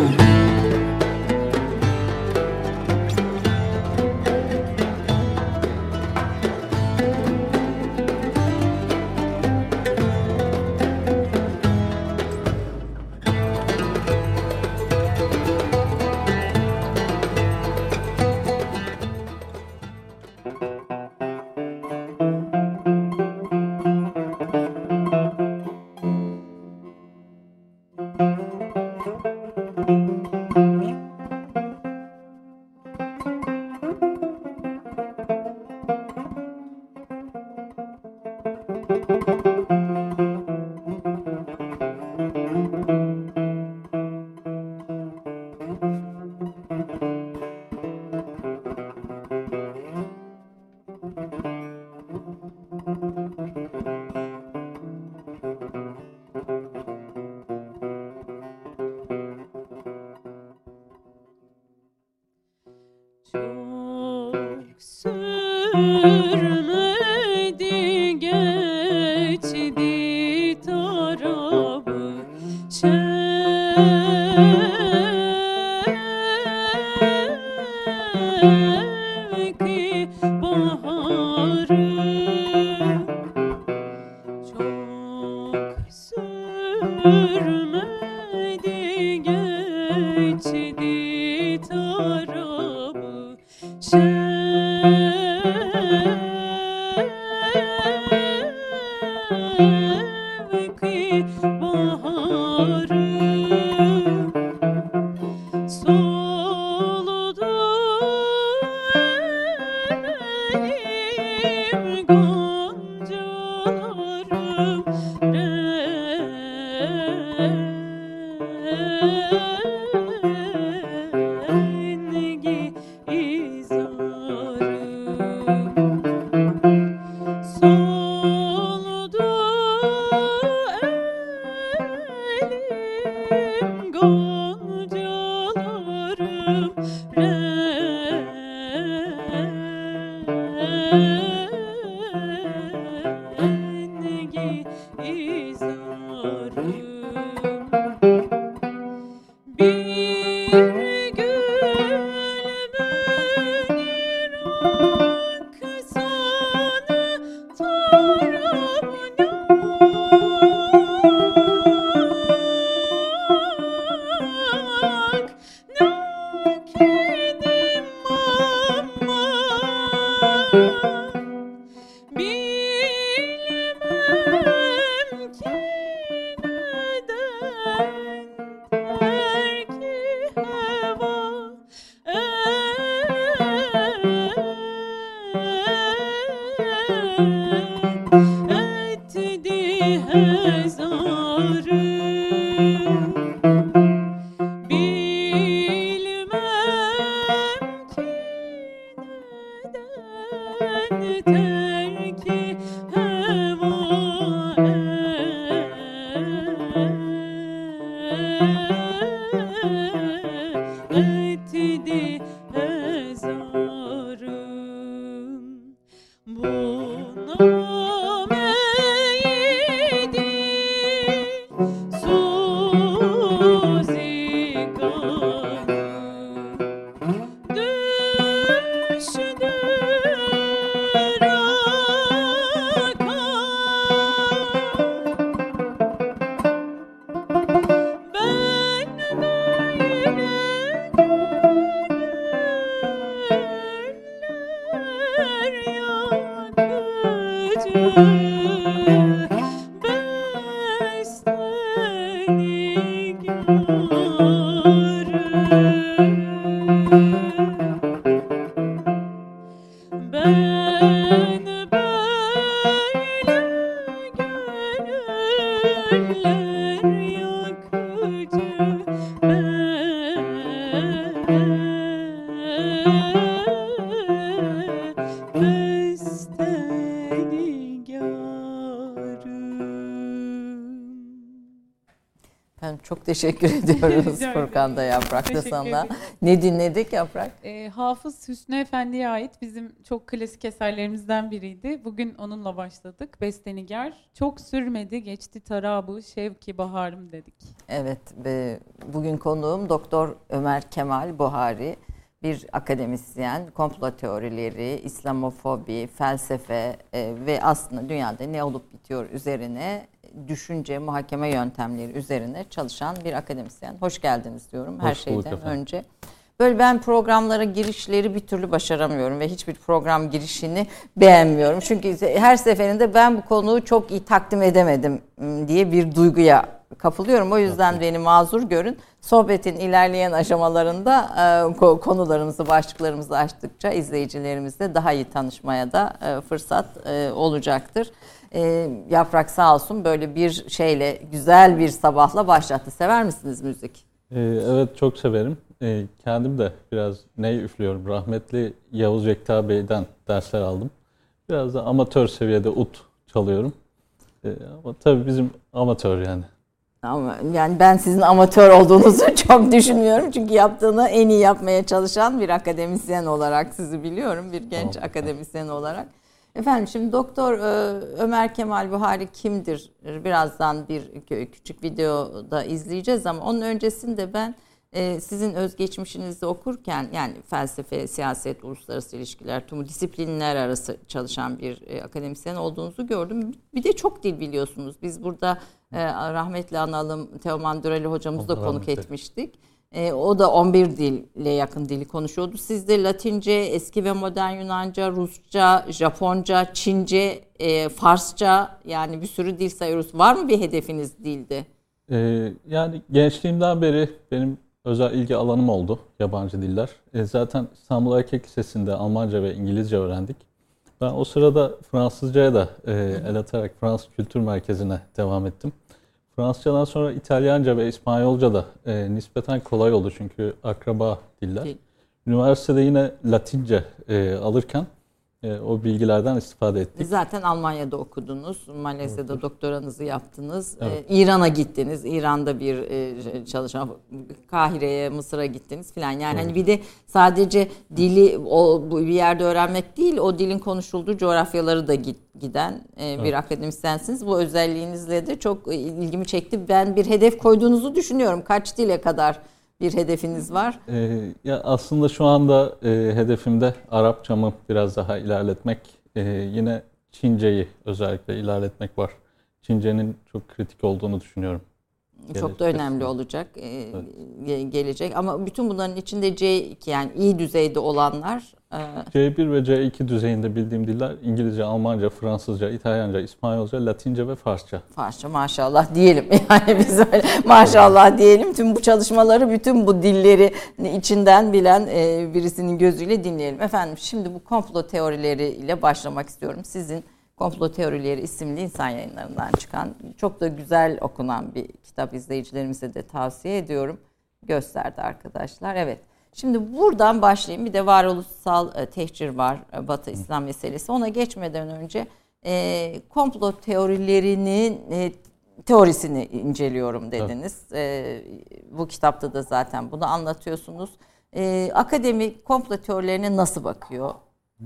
Çok Çok teşekkür ediyoruz. Furkan da Yaprak da Teşekkür sana. Ne dinledik Yaprak? Ee, Hafız Hüsnü Efendi'ye ait bizim çok klasik eserlerimizden biriydi. Bugün onunla başladık. Bestenigar. Çok sürmedi geçti tarabı şevki baharım dedik. Evet, e, bugün konuğum Doktor Ömer Kemal Buhari. Bir akademisyen, komplo teorileri, İslamofobi, felsefe e, ve aslında dünyada ne olup bitiyor üzerine düşünce, muhakeme yöntemleri üzerine çalışan bir akademisyen. Hoş geldiniz diyorum her Hoş bulduk şeyden efendim. önce. Böyle ben programlara girişleri bir türlü başaramıyorum ve hiçbir program girişini beğenmiyorum. Çünkü her seferinde ben bu konuyu çok iyi takdim edemedim diye bir duyguya kapılıyorum. O yüzden beni mazur görün. Sohbetin ilerleyen aşamalarında e, ko- konularımızı, başlıklarımızı açtıkça izleyicilerimizle daha iyi tanışmaya da e, fırsat e, olacaktır. E, Yaprak sağ olsun böyle bir şeyle güzel bir sabahla başlattı. Sever misiniz müzik? Ee, evet çok severim. Ee, kendim de biraz ney üflüyorum. Rahmetli Yavuz Yekta Bey'den dersler aldım. Biraz da amatör seviyede ut çalıyorum. Ee, ama tabii bizim amatör yani. Ama yani ben sizin amatör olduğunuzu çok düşünmüyorum. Çünkü yaptığını en iyi yapmaya çalışan bir akademisyen olarak sizi biliyorum. Bir genç Tamam. akademisyen olarak. Efendim şimdi Doktor e, Ömer Kemal Buhari kimdir? Birazdan bir kü- küçük videoda izleyeceğiz ama onun öncesinde ben e, sizin özgeçmişinizi okurken yani felsefe, siyaset, uluslararası ilişkiler, tüm disiplinler arası çalışan bir e, akademisyen olduğunuzu gördüm. Bir de çok dil biliyorsunuz. Biz burada rahmetli analım Teoman Düreli hocamızı da konuk etmiştik. E, o da 11 dille yakın dili konuşuyordu. Siz de Latince, eski ve modern Yunanca, Rusça, Japonca, Çince, e, Farsça yani bir sürü dil sayıyoruz. Var mı bir hedefiniz dilde? Ee, yani gençliğimden beri benim özel ilgi alanım oldu yabancı diller. Ee, zaten İstanbul Erkek Lisesi'nde Almanca ve İngilizce öğrendik. Ben o sırada Fransızcaya da e, el atarak Fransız Kültür Merkezi'ne devam ettim. Fransızcadan sonra İtalyanca ve İspanyolca da e, nispeten kolay oldu çünkü akraba diller. Dil. Üniversitede yine Latince e, alırken e, o bilgilerden istifade ettik. Zaten Almanya'da okudunuz. Malezya'da doktoranızı yaptınız. Evet. Ee, İran'a gittiniz. İran'da bir e, çalışma Kahire'ye, Mısır'a gittiniz filan. Yani hani bir de sadece dili o bir yerde öğrenmek değil, o dilin konuşulduğu coğrafyaları da git- giden e, bir akademisyensiniz. Bu özelliğinizle de çok e, ilgimi çekti. Ben bir hedef koyduğunuzu düşünüyorum. Kaç dile kadar bir hedefiniz var? Ee, ya aslında şu anda e, hedefimde Arapçamı biraz daha ilerletmek, e, yine Çince'yi özellikle ilerletmek var. Çince'nin çok kritik olduğunu düşünüyorum. Çok da Gelecek önemli olacak e, ge- gelecek ama bütün bunların içinde C2 yani iyi düzeyde olanlar e, C1 ve C2 düzeyinde bildiğim diller İngilizce, Almanca, Fransızca, İtalyanca, İspanyolca, Latince ve Farsça. Farsça maşallah diyelim yani biz öyle maşallah diyelim tüm bu çalışmaları bütün bu dilleri içinden bilen e, birisinin gözüyle dinleyelim. Efendim şimdi bu komplo teorileriyle başlamak istiyorum. Sizin Komplo Teorileri isimli insan yayınlarından çıkan çok da güzel okunan bir kitap izleyicilerimize de tavsiye ediyorum. Gösterdi arkadaşlar. Evet. Şimdi buradan başlayayım. Bir de varoluşsal e, tehcir var. e, Batı İslam meselesi. Ona geçmeden önce e, komplo teorilerinin e, teorisini inceliyorum dediniz. E, bu kitapta da zaten bunu anlatıyorsunuz. E, akademi komplo teorilerine nasıl bakıyor?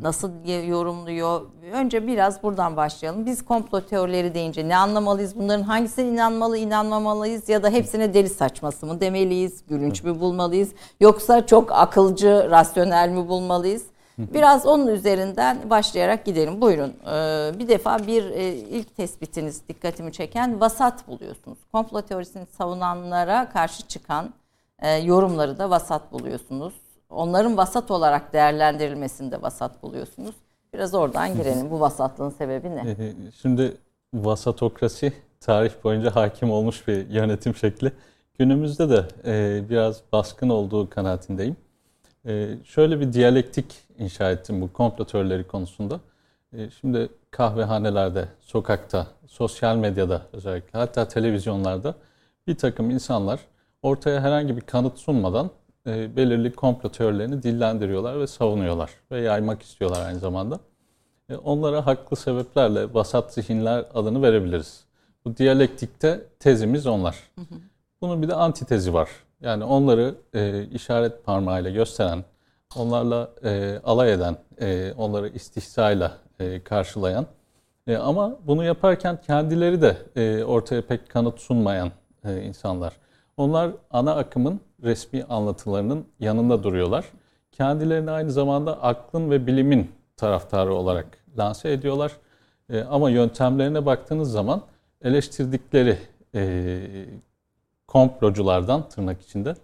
Nasıl yorumluyor? Önce biraz buradan başlayalım. Biz komplo teorileri deyince ne anlamalıyız? Bunların hangisine inanmalı, inanmamalıyız? Ya da hepsine deli saçması mı demeliyiz? Gülünç mü bulmalıyız? Yoksa çok akılcı, rasyonel mi bulmalıyız? Biraz onun üzerinden başlayarak gidelim. Buyurun. Ee, bir defa bir e, ilk tespitiniz dikkatimi çeken vasat buluyorsunuz. Komplo teorisini savunanlara karşı çıkan e, yorumları da vasat buluyorsunuz. Onların vasat olarak değerlendirilmesinde vasat buluyorsunuz. Biraz oradan girelim. Bu vasatlığın sebebi ne? Şimdi vasatokrasi tarih boyunca hakim olmuş bir yönetim şekli. Günümüzde de e, biraz baskın olduğu kanaatindeyim. E, şöyle bir diyalektik inşa ettim bu komplo teorileri konusunda. E, şimdi kahvehanelerde, sokakta, sosyal medyada özellikle hatta televizyonlarda bir takım insanlar ortaya herhangi bir kanıt sunmadan e, belirli komplo teorilerini dillendiriyorlar ve savunuyorlar ve yaymak istiyorlar aynı zamanda. E, onlara haklı sebeplerle vasat zihinler adını verebiliriz. Bu diyalektikte tezimiz onlar. bunun bir de antitezi var. Yani onları e, işaret parmağıyla gösteren, onlarla e, alay eden, e, onları istihzayla e, karşılayan e, ama bunu yaparken kendileri de e, ortaya pek kanıt sunmayan e, insanlar. Onlar ana akımın resmi anlatılarının yanında duruyorlar. Kendilerini aynı zamanda aklın ve bilimin taraftarı olarak lanse ediyorlar. E, ama yöntemlerine baktığınız zaman eleştirdikleri e, komploculardan tırnak içinde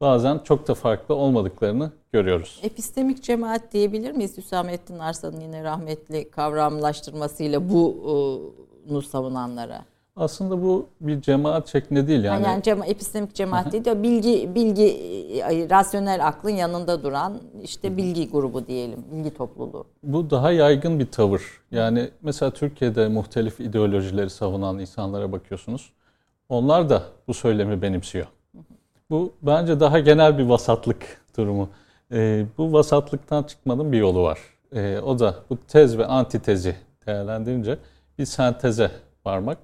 bazen çok da farklı olmadıklarını görüyoruz. Epistemik cemaat diyebilir miyiz? Hüsamettin Arslan'ın yine rahmetli kavramlaştırmasıyla bunu savunanlara. Aslında bu bir cemaat şeklinde değil yani. Yani cema, epistemik cemaat değil de bilgi bilgi rasyonel aklın yanında duran işte bilgi grubu diyelim, bilgi topluluğu. Bu daha yaygın bir tavır. Yani mesela Türkiye'de muhtelif ideolojileri savunan insanlara bakıyorsunuz. Onlar da bu söylemi benimsiyor. Bu bence daha genel bir vasatlık durumu. E, bu vasatlıktan çıkmanın bir yolu var. E, o da bu tez ve antitezi değerlendirince bir senteze varmak.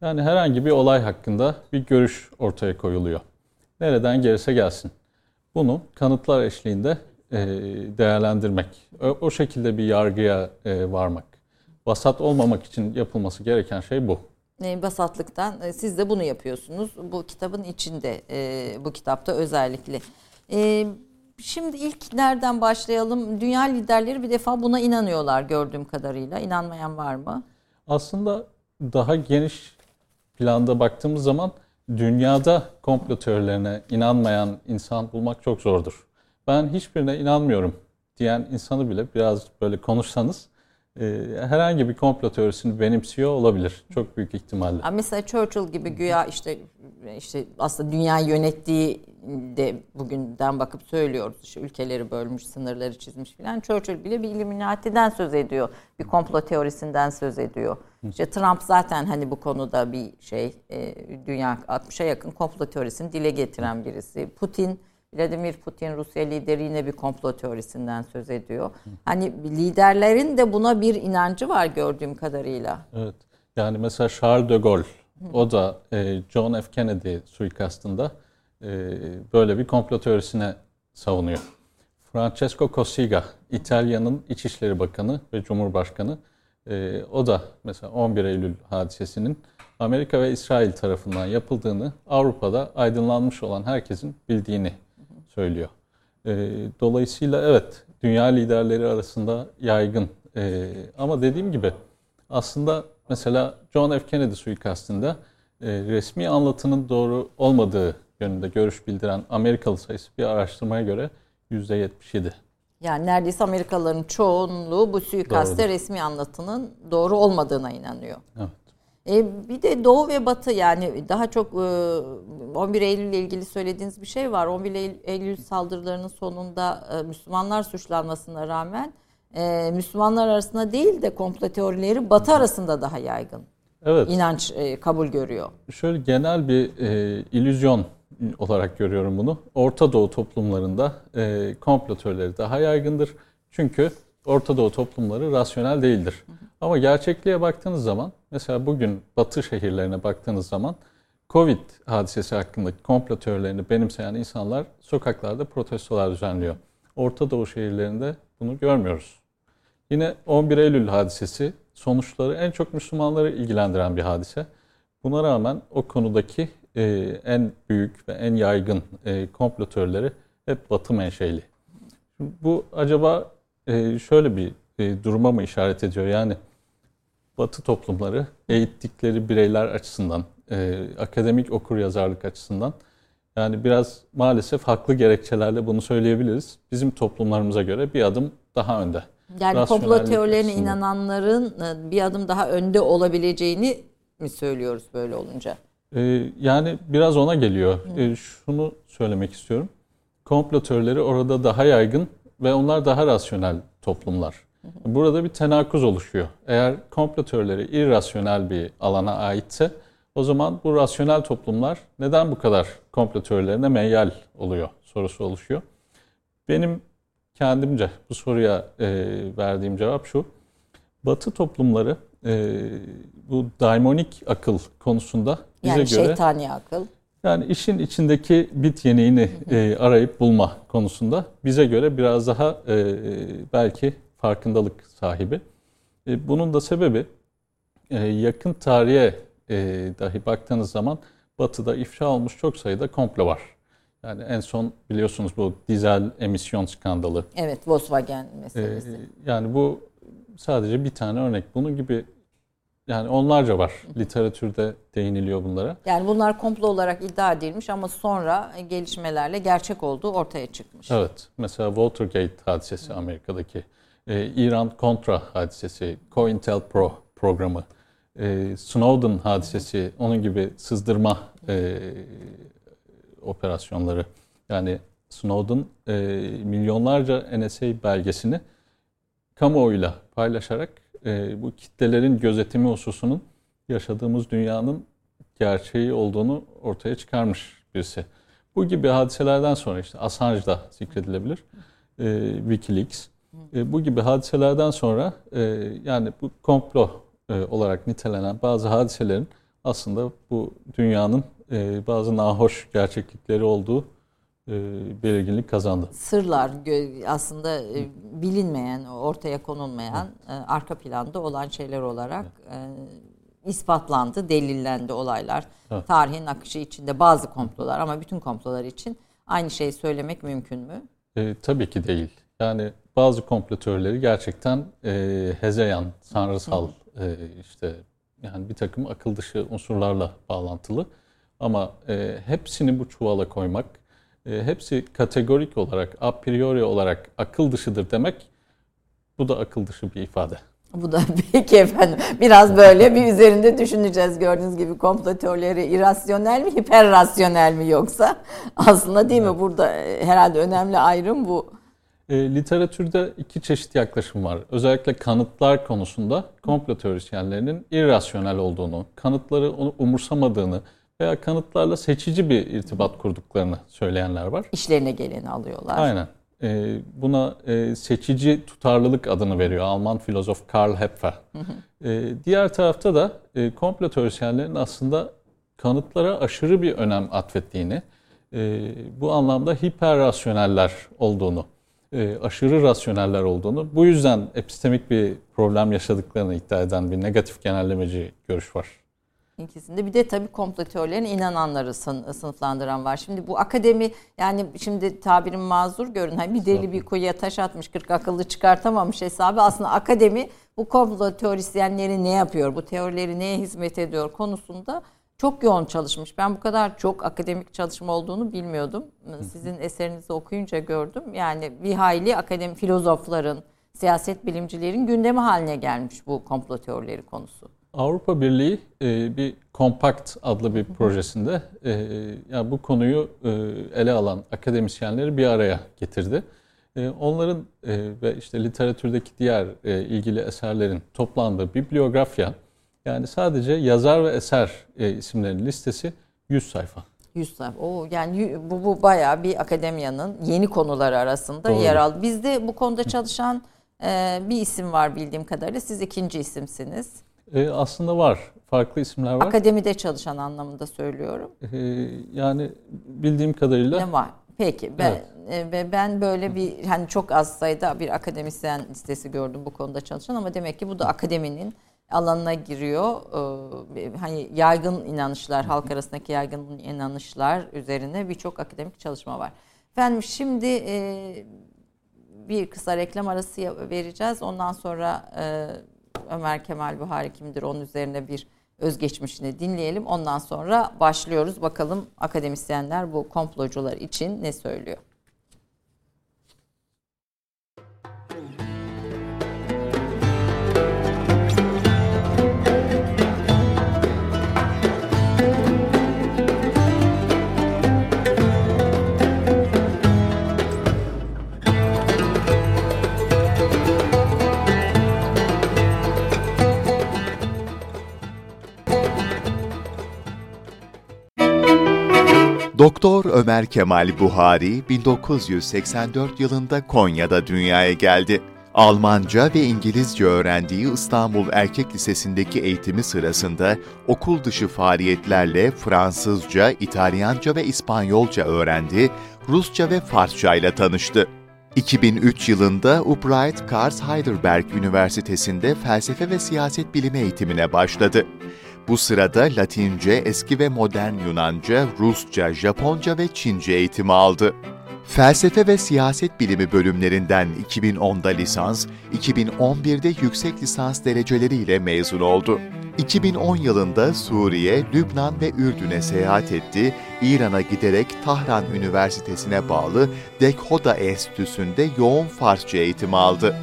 Yani herhangi bir olay hakkında bir görüş ortaya koyuluyor. Nereden gelirse gelsin. Bunu kanıtlar eşliğinde e, değerlendirmek. O, şekilde bir yargıya e, varmak. Vasat olmamak için yapılması gereken şey bu. Basatlıktan e, siz de bunu yapıyorsunuz. Bu kitabın içinde, bu kitapta özellikle. Şimdi ilk nereden başlayalım? Dünya liderleri bir defa buna inanıyorlar gördüğüm kadarıyla. İnanmayan var mı? Aslında daha geniş planda baktığımız zaman dünyada komplo teorilerine inanmayan insan bulmak çok zordur. Ben hiçbirine inanmıyorum diyen insanı bile biraz böyle konuşsanız herhangi bir komplo teorisini benimsiyor olabilir. Çok büyük ihtimalle. Mesela Churchill gibi güya işte işte aslında dünya yönettiği de bugünden bakıp söylüyoruz. İşte ülkeleri bölmüş, sınırları çizmiş filan. Churchill bile bir Illuminati'den söz ediyor. Bir komplo teorisinden söz ediyor. İşte Trump zaten hani bu konuda bir şey e, dünya 60'a yakın komplo teorisini dile getiren birisi. Putin Vladimir Putin Rusya lideri yine bir komplo teorisinden söz ediyor. Hani liderlerin de buna bir inancı var gördüğüm kadarıyla. Evet. Yani mesela Charles de Gaulle o da e, John F. Kennedy suikastında e, böyle bir komplo teorisine savunuyor. Francesco Cossiga, İtalya'nın İçişleri Bakanı ve Cumhurbaşkanı. E, o da mesela 11 Eylül hadisesinin Amerika ve İsrail tarafından yapıldığını Avrupa'da aydınlanmış olan herkesin bildiğini söylüyor. dolayısıyla evet dünya liderleri arasında yaygın. ama dediğim gibi aslında Mesela John F. Kennedy suikastında e, resmi anlatının doğru olmadığı yönünde görüş bildiren Amerikalı sayısı bir araştırmaya göre %77. Yani neredeyse Amerikalıların çoğunluğu bu suikaste Doğrudur. resmi anlatının doğru olmadığına inanıyor. Evet. E, bir de Doğu ve Batı yani daha çok e, 11 Eylül ile ilgili söylediğiniz bir şey var. 11 Eylül saldırılarının sonunda e, Müslümanlar suçlanmasına rağmen e, Müslümanlar arasında değil de komplo teorileri Batı arasında daha yaygın. Evet. İnanç e, kabul görüyor. Şöyle genel bir e, illüzyon olarak görüyorum bunu. Orta Doğu toplumlarında e, komplo teorileri daha yaygındır. Çünkü Orta Doğu toplumları rasyonel değildir. Ama gerçekliğe baktığınız zaman, mesela bugün Batı şehirlerine baktığınız zaman Covid hadisesi hakkındaki komplo teorilerini benimseyen insanlar sokaklarda protestolar düzenliyor. Orta Doğu şehirlerinde bunu görmüyoruz. Yine 11 Eylül hadisesi sonuçları en çok Müslümanları ilgilendiren bir hadise. Buna rağmen o konudaki e, en büyük ve en yaygın e, komplotörleri hep Batı menşeli. Bu acaba e, şöyle bir e, duruma mı işaret ediyor? Yani Batı toplumları eğittikleri bireyler açısından, e, akademik okur yazarlık açısından yani biraz maalesef haklı gerekçelerle bunu söyleyebiliriz. Bizim toplumlarımıza göre bir adım daha önde. Yani komplo teorilerine açısından. inananların e, bir adım daha önde olabileceğini mi söylüyoruz böyle olunca? Ee, yani biraz ona geliyor. Ee, şunu söylemek istiyorum. Komplo teorileri orada daha yaygın ve onlar daha rasyonel toplumlar. Burada bir tenakuz oluşuyor. Eğer komplo teorileri irrasyonel bir alana aitse o zaman bu rasyonel toplumlar neden bu kadar komplo teorilerine meyyal oluyor sorusu oluşuyor. Benim kendimce bu soruya e, verdiğim cevap şu. Batı toplumları e, bu daimonik akıl konusunda bize yani göre şeytani akıl. Yani işin içindeki bit yeniğini e, arayıp bulma konusunda bize göre biraz daha e, belki farkındalık sahibi. E, bunun da sebebi e, yakın tarihe e, dahi baktığınız zaman Batı'da ifşa olmuş çok sayıda komplo var. Yani en son biliyorsunuz bu dizel emisyon skandalı. Evet Volkswagen meselesi. Yani bu sadece bir tane örnek. Bunun gibi yani onlarca var. Literatürde değiniliyor bunlara. Yani bunlar komplo olarak iddia edilmiş ama sonra gelişmelerle gerçek olduğu ortaya çıkmış. Evet. Mesela Watergate hadisesi Amerika'daki, e, İran Contra hadisesi, COINTELPRO programı, e, Snowden hadisesi, onun gibi sızdırma e, operasyonları. Yani Snowden e, milyonlarca NSA belgesini kamuoyuyla paylaşarak e, bu kitlelerin gözetimi hususunun yaşadığımız dünyanın gerçeği olduğunu ortaya çıkarmış birisi. Bu gibi hadiselerden sonra işte Assange da zikredilebilir, e, Wikileaks. E, bu gibi hadiselerden sonra e, yani bu komplo e, olarak nitelenen bazı hadiselerin aslında bu dünyanın e, bazı nahoş gerçeklikleri olduğu e, belirginlik kazandı. Sırlar aslında e, bilinmeyen, ortaya konulmayan, e, arka planda olan şeyler olarak ispatlandı, delillendi olaylar. Evet. Tarihin akışı içinde bazı komplolar ama bütün komplolar için aynı şeyi söylemek mümkün mü? E, tabii ki değil. Yani bazı komplo teorileri gerçekten e, hezeyan, sanrısal e, işte yani bir takım akıl dışı unsurlarla bağlantılı. Ama e, hepsini bu çuvala koymak e, hepsi kategorik olarak, a priori olarak akıl dışıdır demek bu da akıl dışı bir ifade. Bu da peki efendim. Biraz böyle bir üzerinde düşüneceğiz gördüğünüz gibi komplo teorileri irrasyonel mi, hiperrasyonel mi yoksa? Aslında değil mi? Burada e, herhalde önemli ayrım bu. E, literatürde iki çeşit yaklaşım var. Özellikle kanıtlar konusunda komplo teorisyenlerinin irrasyonel olduğunu, kanıtları onu umursamadığını, veya kanıtlarla seçici bir irtibat kurduklarını söyleyenler var. İşlerine geleni alıyorlar. Aynen. Ee, buna e, seçici tutarlılık adını veriyor Alman filozof Karl Hepfer. Ee, diğer tarafta da e, komplo teorisyenlerin aslında kanıtlara aşırı bir önem atfettiğini, e, bu anlamda hiperrasyoneller olduğunu, e, aşırı rasyoneller olduğunu, bu yüzden epistemik bir problem yaşadıklarını iddia eden bir negatif genellemeci görüş var. İkisinde bir de tabii komplo teorilerine inananları sınıflandıran var. Şimdi bu akademi yani şimdi tabirim mazur görün. Hani bir deli bir kuyuya taş atmış 40 akıllı çıkartamamış hesabı. Aslında akademi bu komplo teorisyenleri ne yapıyor? Bu teorileri neye hizmet ediyor konusunda çok yoğun çalışmış. Ben bu kadar çok akademik çalışma olduğunu bilmiyordum. Sizin eserinizi okuyunca gördüm. Yani bir hayli akademi filozofların, siyaset bilimcilerin gündemi haline gelmiş bu komplo teorileri konusu. Avrupa Birliği e, bir Kompakt adlı bir projesinde e, yani bu konuyu e, ele alan akademisyenleri bir araya getirdi. E, onların e, ve işte literatürdeki diğer e, ilgili eserlerin toplandığı bibliografya yani sadece yazar ve eser e, isimlerinin listesi 100 sayfa. 100 sayfa. Oo, yani bu, bu bayağı bir akademiyanın yeni konuları arasında Doğru. yer aldı. Bizde bu konuda çalışan e, bir isim var bildiğim kadarıyla. Siz ikinci isimsiniz. E, aslında var. Farklı isimler var. Akademide çalışan anlamında söylüyorum. E, yani bildiğim kadarıyla. Ne var? Peki ben evet. e, ben böyle bir hani çok az sayıda bir akademisyen listesi gördüm bu konuda çalışan ama demek ki bu da akademinin alanına giriyor. Ee, hani yaygın inanışlar, halk arasındaki yaygın inanışlar üzerine birçok akademik çalışma var. Efendim şimdi e, bir kısa reklam arası vereceğiz. Ondan sonra e, Ömer Kemal Buhari kimdir onun üzerine bir özgeçmişini dinleyelim. Ondan sonra başlıyoruz. Bakalım akademisyenler bu komplocular için ne söylüyor? Doktor Ömer Kemal Buhari 1984 yılında Konya'da dünyaya geldi. Almanca ve İngilizce öğrendiği İstanbul Erkek Lisesi'ndeki eğitimi sırasında okul dışı faaliyetlerle Fransızca, İtalyanca ve İspanyolca öğrendi, Rusça ve Farsça ile tanıştı. 2003 yılında Upright Karls Heidelberg Üniversitesi'nde felsefe ve siyaset bilimi eğitimine başladı. Bu sırada Latince, eski ve modern Yunanca, Rusça, Japonca ve Çince eğitimi aldı. Felsefe ve siyaset bilimi bölümlerinden 2010'da lisans, 2011'de yüksek lisans dereceleriyle mezun oldu. 2010 yılında Suriye, Lübnan ve Ürdün'e seyahat etti, İran'a giderek Tahran Üniversitesi'ne bağlı Dekhoda Enstitüsü'nde yoğun Farsça eğitimi aldı.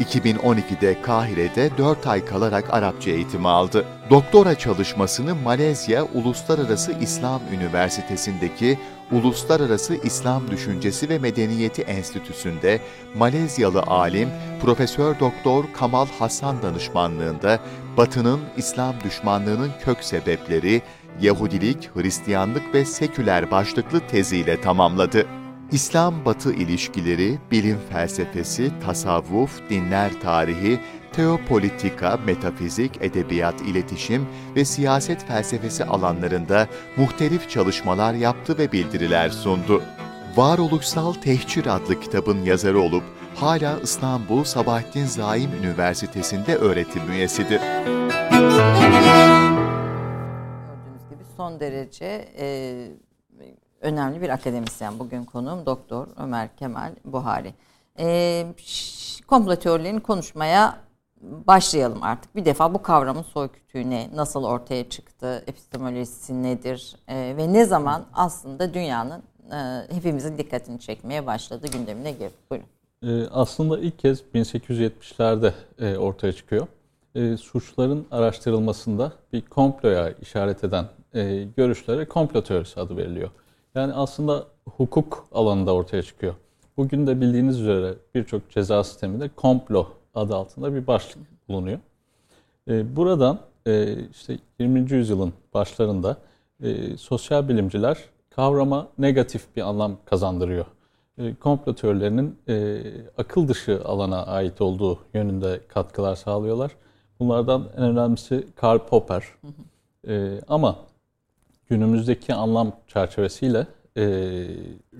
2012'de Kahire'de 4 ay kalarak Arapça eğitimi aldı. Doktora çalışmasını Malezya Uluslararası İslam Üniversitesi'ndeki Uluslararası İslam Düşüncesi ve Medeniyeti Enstitüsü'nde Malezyalı alim Profesör Doktor Kamal Hasan danışmanlığında Batı'nın İslam düşmanlığının kök sebepleri, Yahudilik, Hristiyanlık ve seküler başlıklı teziyle tamamladı. İslam-Batı ilişkileri, bilim felsefesi, tasavvuf, dinler tarihi, teopolitika, metafizik, edebiyat, iletişim ve siyaset felsefesi alanlarında muhtelif çalışmalar yaptı ve bildiriler sundu. Varoluşsal Tehcir adlı kitabın yazarı olup hala İstanbul Sabahattin Zaim Üniversitesi'nde öğretim üyesidir. Gördüğünüz gibi son derece e, önemli bir akademisyen. Bugün konuğum Doktor Ömer Kemal Buhari. E, komplo teorilerini konuşmaya başlayalım artık. Bir defa bu kavramın soykütüğü ne, nasıl ortaya çıktı, epistemolojisi nedir e, ve ne zaman aslında dünyanın e, hepimizin dikkatini çekmeye başladı, gündemine girdi. Buyurun. E, aslında ilk kez 1870'lerde e, ortaya çıkıyor. E, suçların araştırılmasında bir komploya işaret eden e, görüşlere komplo teorisi adı veriliyor. Yani aslında hukuk alanında ortaya çıkıyor. Bugün de bildiğiniz üzere birçok ceza sisteminde komplo adı altında bir başlık bulunuyor. E, buradan e, işte 20. yüzyılın başlarında e, sosyal bilimciler kavrama negatif bir anlam kazandırıyor. E, komplo teorilerinin akıl dışı alana ait olduğu yönünde katkılar sağlıyorlar. Bunlardan en önemlisi Karl Popper. Ama günümüzdeki anlam çerçevesiyle e,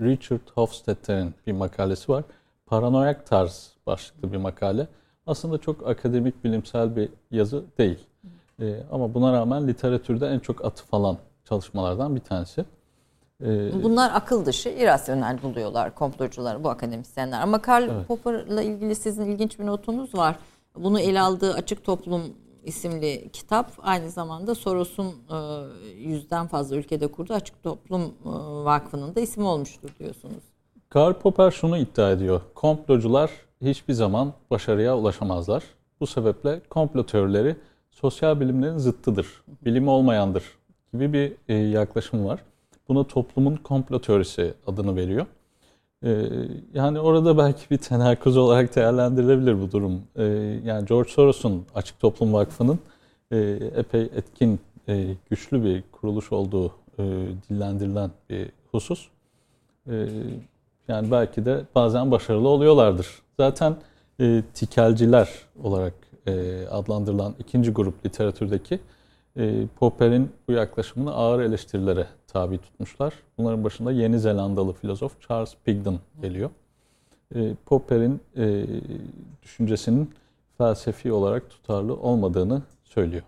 Richard Hofstadter'in bir makalesi var. Paranoyak tarz başlıklı bir makale. Aslında çok akademik, bilimsel bir yazı değil. E, ama buna rağmen literatürde en çok atıf alan çalışmalardan bir tanesi. E, Bunlar akıl dışı, irasyonel buluyorlar komplocular, bu akademisyenler. Ama Karl evet. Popper'la ilgili sizin ilginç bir notunuz var. Bunu ele aldığı Açık Toplum isimli kitap aynı zamanda Soros'un e, yüzden fazla ülkede kurduğu Açık Toplum e, Vakfı'nın da ismi olmuştur diyorsunuz. Karl Popper şunu iddia ediyor. Komplocular hiçbir zaman başarıya ulaşamazlar. Bu sebeple komplo teorileri sosyal bilimlerin zıttıdır, bilimi olmayandır gibi bir e, yaklaşım var. Buna toplumun komplo teorisi adını veriyor. Ee, yani orada belki bir tenakuz olarak değerlendirilebilir bu durum. Ee, yani George Soros'un Açık Toplum Vakfı'nın e, epey etkin, e, güçlü bir kuruluş olduğu e, dillendirilen bir husus. Ee, yani belki de bazen başarılı oluyorlardır. Zaten tikelciler olarak adlandırılan ikinci grup literatürdeki Popper'in bu yaklaşımını ağır eleştirilere tabi tutmuşlar. Bunların başında Yeni Zelandalı filozof Charles Pigden geliyor. E, Popper'in e, düşüncesinin felsefi olarak tutarlı olmadığını söylüyor.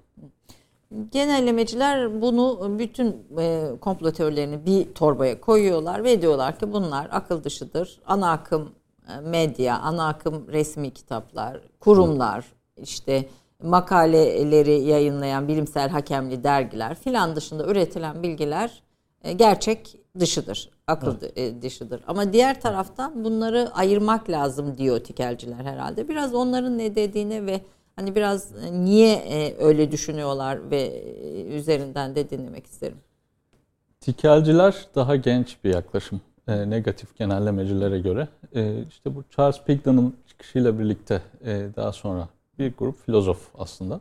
Genellemeciler bunu bütün e, komplo teorilerini bir torbaya koyuyorlar ve diyorlar ki bunlar akıl dışıdır. Ana akım e, medya, ana akım resmi kitaplar, kurumlar, işte makaleleri yayınlayan bilimsel hakemli dergiler filan dışında üretilen bilgiler e, gerçek dışıdır. Akıl evet. E, dışıdır. Ama diğer taraftan bunları ayırmak lazım diyor tikelciler herhalde. Biraz onların ne dediğine ve hani biraz e, niye öyle düşünüyorlar ve üzerinden de dinlemek isterim. Tikelciler daha genç bir yaklaşım. negatif genellemecilere göre. işte bu Charles Pigden'ın çıkışıyla birlikte daha sonra bir grup filozof aslında.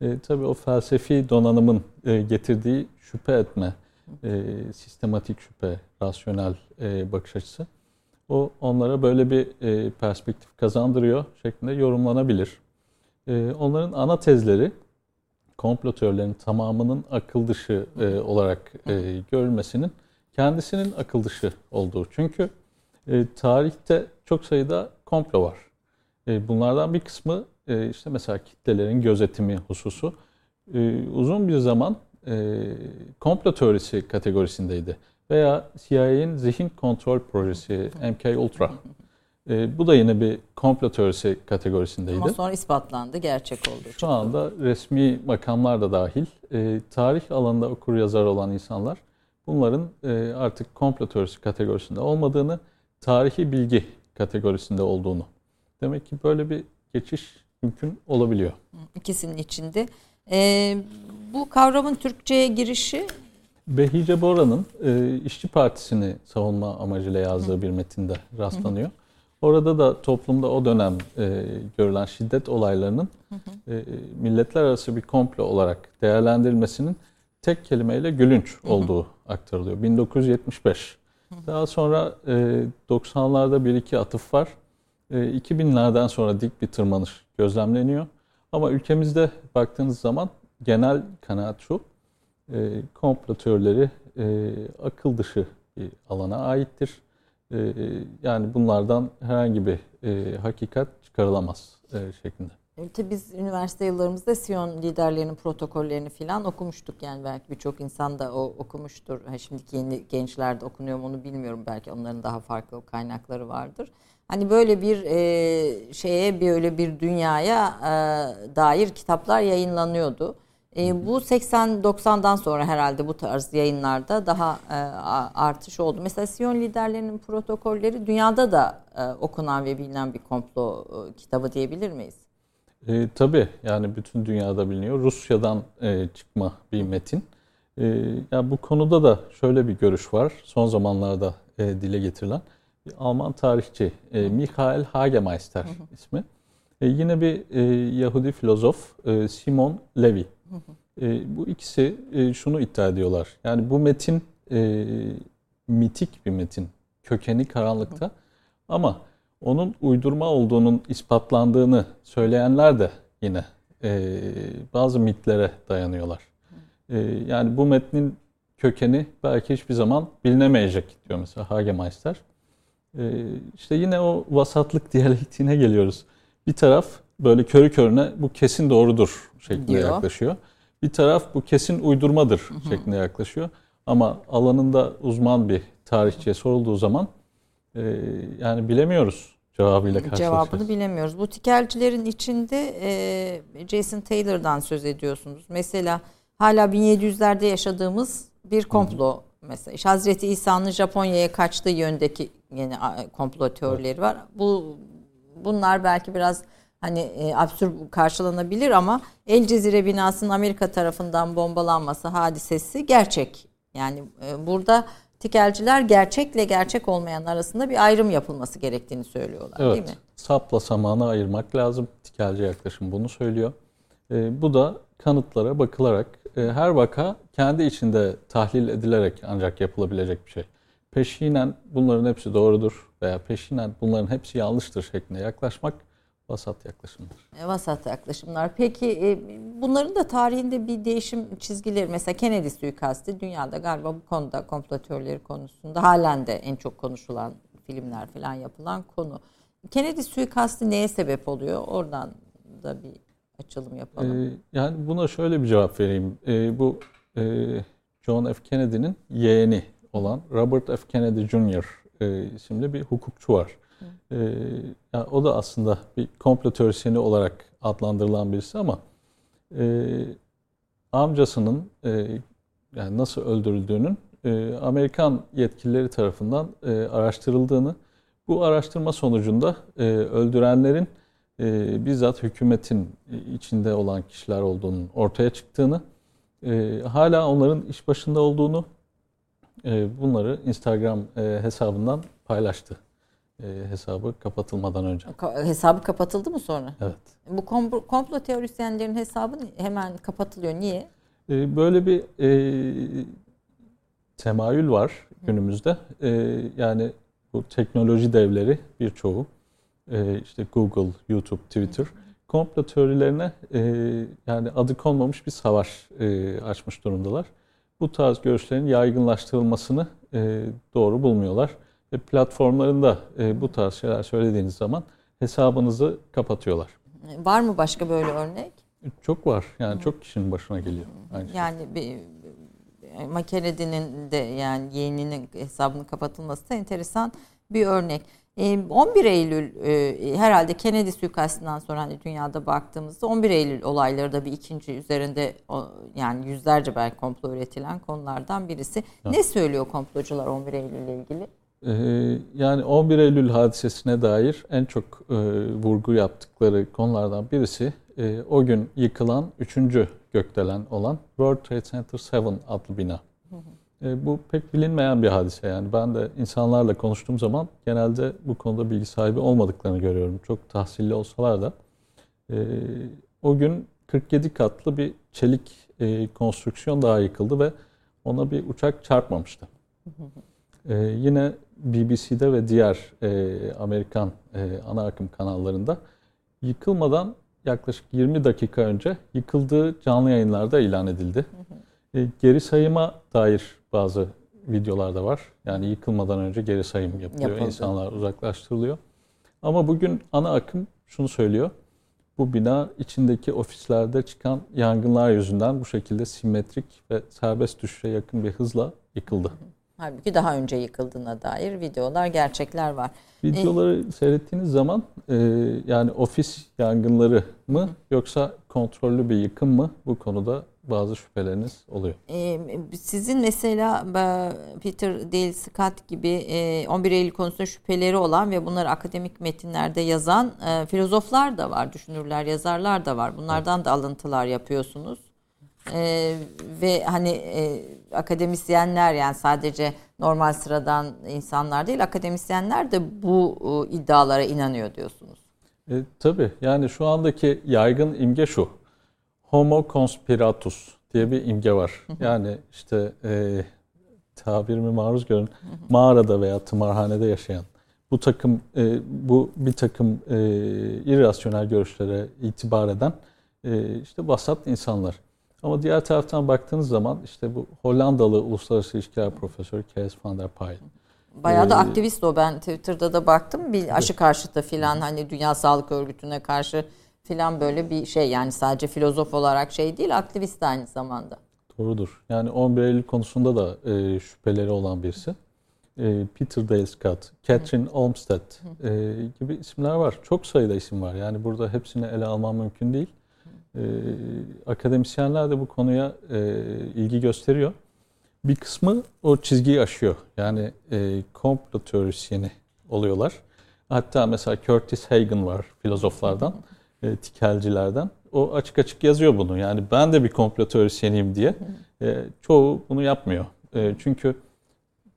E, tabii o felsefi donanımın e, getirdiği şüphe etme, e, sistematik şüphe, rasyonel e, bakış açısı. O onlara böyle bir e, perspektif kazandırıyor şeklinde yorumlanabilir. E, onların ana tezleri komplo teorilerinin tamamının akıl dışı e, olarak e, görülmesinin kendisinin akıl dışı olduğu. Çünkü e, tarihte çok sayıda komplo var. E, bunlardan bir kısmı e, işte mesela kitlelerin gözetimi hususu e, uzun bir zaman e, komplo teorisi kategorisindeydi. Veya CIA'nin zihin kontrol projesi MK Ultra. E, bu da yine bir komplo teorisi kategorisindeydi. Ama sonra ispatlandı, gerçek oldu. Şu anda resmi makamlar da dahil e, tarih alanında okur yazar olan insanlar bunların e, artık komplo teorisi kategorisinde olmadığını, tarihi bilgi kategorisinde olduğunu. Demek ki böyle bir geçiş mümkün olabiliyor. İkisinin içinde. E, bu kavramın Türkçe'ye girişi Behice Bora'nın e, İşçi Partisi'ni savunma amacıyla yazdığı bir metinde rastlanıyor. Orada da toplumda o dönem e, görülen şiddet olaylarının e, milletler arası bir komplo olarak değerlendirilmesinin tek kelimeyle gülünç olduğu aktarılıyor. 1975. Daha sonra e, 90'larda bir iki atıf var. E, 2000'lerden sonra dik bir tırmanış gözlemleniyor. Ama ülkemizde baktığınız zaman genel kanaat şu, e, komplo teorileri e, akıl dışı bir alana aittir. E, yani bunlardan herhangi bir hakikat çıkarılamaz şeklinde. Tabii biz üniversite yıllarımızda Siyon liderlerinin protokollerini falan okumuştuk. Yani belki birçok insan da o okumuştur. Ha, şimdiki yeni gençler de okunuyor mu onu bilmiyorum. Belki onların daha farklı kaynakları vardır. Hani böyle bir e, şeye, böyle bir dünyaya e, dair kitaplar yayınlanıyordu. E, bu 80-90'dan sonra herhalde bu tarz yayınlarda daha e, artış oldu. Mesela Siyon liderlerinin protokolleri dünyada da e, okunan ve bilinen bir komplo e, kitabı diyebilir miyiz? E, tabii yani bütün dünyada biliniyor. Rusya'dan e, çıkma bir metin. E, yani bu konuda da şöyle bir görüş var. Son zamanlarda e, dile getirilen bir Alman tarihçi e, Michael Hagemeister ismi. E, yine bir e, Yahudi filozof e, Simon Levy. E, bu ikisi e, şunu iddia ediyorlar. Yani bu metin e, mitik bir metin. Kökeni karanlıkta. Ama onun uydurma olduğunun ispatlandığını söyleyenler de yine e, bazı mitlere dayanıyorlar. E, yani bu metnin kökeni belki hiçbir zaman bilinemeyecek diyor mesela Hagemeister. E, işte yine o vasatlık diyalektiğine geliyoruz. Bir taraf böyle körü körüne bu kesin doğrudur şeklinde diyor. yaklaşıyor. Bir taraf bu kesin uydurmadır hı hı. şeklinde yaklaşıyor. Ama alanında uzman bir tarihçiye sorulduğu zaman e, yani bilemiyoruz cevabıyla karşılaşıyoruz. Cevabını bilemiyoruz. Bu tikelcilerin içinde e, Jason Taylor'dan söz ediyorsunuz. Mesela hala 1700'lerde yaşadığımız bir komplo. Mesela işte Hazreti İsa'nın Japonya'ya kaçtığı yöndeki yine komplo teorileri var. Bu bunlar belki biraz hani e, absürt karşılanabilir ama El Cezire binasının Amerika tarafından bombalanması hadisesi gerçek. Yani e, burada tikelciler gerçekle gerçek olmayan arasında bir ayrım yapılması gerektiğini söylüyorlar evet, değil mi? Sapla samanı ayırmak lazım. Tikelci yaklaşım bunu söylüyor. E, bu da kanıtlara bakılarak her vaka kendi içinde tahlil edilerek ancak yapılabilecek bir şey. Peşinen bunların hepsi doğrudur veya peşinen bunların hepsi yanlıştır şeklinde yaklaşmak vasat yaklaşımlar. E, vasat yaklaşımlar. Peki e, bunların da tarihinde bir değişim çizgileri mesela Kennedy suikasti dünyada galiba bu konuda komplo konusunda halen de en çok konuşulan filmler falan yapılan konu. Kennedy suikasti neye sebep oluyor? Oradan da bir açılım yapalım. Ee, yani buna şöyle bir cevap vereyim. Ee, bu e, John F. Kennedy'nin yeğeni olan Robert F. Kennedy Jr. E, isimli bir hukukçu var. E, yani o da aslında bir komplo teorisyeni olarak adlandırılan birisi ama e, amcasının e, yani nasıl öldürüldüğünün e, Amerikan yetkilileri tarafından e, araştırıldığını, bu araştırma sonucunda e, öldürenlerin e, bizzat hükümetin içinde olan kişiler olduğunun ortaya çıktığını, e, hala onların iş başında olduğunu, e, bunları Instagram e, hesabından paylaştı. E, hesabı kapatılmadan önce. Hesabı kapatıldı mı sonra? Evet. Bu komplo teorisyenlerin hesabı hemen kapatılıyor. Niye? E, böyle bir e, temayül var günümüzde. E, yani bu teknoloji devleri birçoğu e, işte Google, YouTube, Twitter komplo teorilerine e, yani adı konmamış bir savaş e, açmış durumdalar. Bu tarz görüşlerin yaygınlaştırılmasını e, doğru bulmuyorlar. Ve platformlarında e, bu tarz şeyler söylediğiniz zaman hesabınızı kapatıyorlar. Var mı başka böyle örnek? Çok var. Yani çok kişinin başına geliyor. Aynı şey. Yani bir Makenedi'nin de yani yeğeninin hesabının kapatılması da enteresan bir örnek. 11 Eylül herhalde Kennedy suikastından sonra hani dünyada baktığımızda 11 Eylül olayları da bir ikinci üzerinde yani yüzlerce belki komplo üretilen konulardan birisi. Evet. Ne söylüyor komplocular 11 Eylül ile ilgili? Yani 11 Eylül hadisesine dair en çok vurgu yaptıkları konulardan birisi o gün yıkılan 3. gökdelen olan World Trade Center 7 adlı bina. E, bu pek bilinmeyen bir hadise yani. Ben de insanlarla konuştuğum zaman genelde bu konuda bilgi sahibi olmadıklarını görüyorum. Çok tahsilli olsalar da. E, o gün 47 katlı bir çelik e, konstrüksiyon daha yıkıldı ve ona bir uçak çarpmamıştı. E, yine BBC'de ve diğer e, Amerikan e, ana akım kanallarında yıkılmadan yaklaşık 20 dakika önce yıkıldığı canlı yayınlarda ilan edildi. E, geri sayıma dair bazı videolar da var. Yani yıkılmadan önce geri sayım yapılıyor. Yapıldı. İnsanlar uzaklaştırılıyor. Ama bugün ana akım şunu söylüyor. Bu bina içindeki ofislerde çıkan yangınlar yüzünden bu şekilde simetrik ve serbest düşüşe yakın bir hızla yıkıldı. Halbuki daha önce yıkıldığına dair videolar, gerçekler var. Videoları ee, seyrettiğiniz zaman e, yani ofis yangınları mı yoksa kontrollü bir yıkım mı bu konuda bazı şüpheleriniz oluyor. Ee, sizin mesela Peter Dale Scott gibi 11 Eylül konusunda şüpheleri olan ve bunları akademik metinlerde yazan e, filozoflar da var, düşünürler, yazarlar da var. Bunlardan da alıntılar yapıyorsunuz. Ee, ve hani e, akademisyenler yani sadece normal sıradan insanlar değil akademisyenler de bu e, iddialara inanıyor diyorsunuz. E, tabii yani şu andaki yaygın imge şu. Homo conspiratus diye bir imge var. Yani işte e, tabirimi maruz görün mağarada veya tımarhanede yaşayan bu takım e, bu bir takım e, irrasyonel görüşlere itibar eden e, işte vasat insanlar. Ama diğer taraftan baktığınız zaman işte bu Hollandalı uluslararası ilişkiler profesörü Kees van der Pijl. Bayağı da ee, aktivist o. Ben Twitter'da da baktım. Bir aşı karşıtı filan hani Dünya Sağlık Örgütü'ne karşı filan böyle bir şey. Yani sadece filozof olarak şey değil aktivist aynı zamanda. Doğrudur. Yani 11 Eylül konusunda da e, şüpheleri olan birisi. E, Peter Dale Scott, Catherine Olmsted e, gibi isimler var. Çok sayıda isim var. Yani burada hepsini ele almam mümkün değil. E, akademisyenler de bu konuya e, ilgi gösteriyor. Bir kısmı o çizgiyi aşıyor. Yani e, komplo teorisyeni oluyorlar. Hatta mesela Curtis Hagen var filozoflardan, e, tikelcilerden. O açık açık yazıyor bunu. Yani ben de bir komplo teorisyeniyim diye. E, çoğu bunu yapmıyor. E, çünkü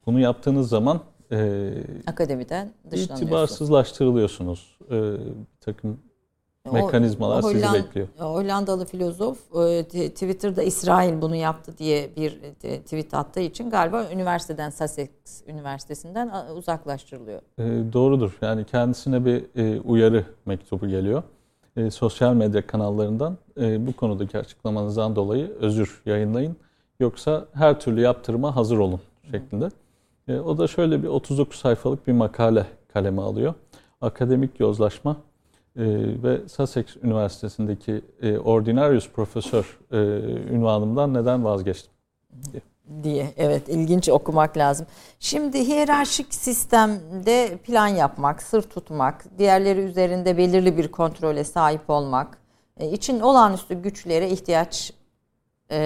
bunu yaptığınız zaman e, akademiden dışlanıyorsunuz. İtibarsızlaştırılıyorsunuz. E, bir takım mekanizmalar o, Holland, sizi bekliyor. Hollandalı filozof e, Twitter'da İsrail bunu yaptı diye bir e, tweet attığı için galiba üniversiteden Sussex Üniversitesi'nden uzaklaştırılıyor. E, doğrudur. Yani kendisine bir e, uyarı mektubu geliyor. E, sosyal medya kanallarından e, bu konudaki açıklamanızdan dolayı özür yayınlayın. Yoksa her türlü yaptırıma hazır olun şeklinde. E, o da şöyle bir 39 sayfalık bir makale kaleme alıyor. Akademik yozlaşma e, ve Sussex Üniversitesi'ndeki e, Ordinarius Profesör e, ünvanımdan neden vazgeçtim diye. Diye. Evet ilginç okumak lazım. Şimdi hiyerarşik sistemde plan yapmak, sır tutmak, diğerleri üzerinde belirli bir kontrole sahip olmak e, için olağanüstü güçlere ihtiyaç e,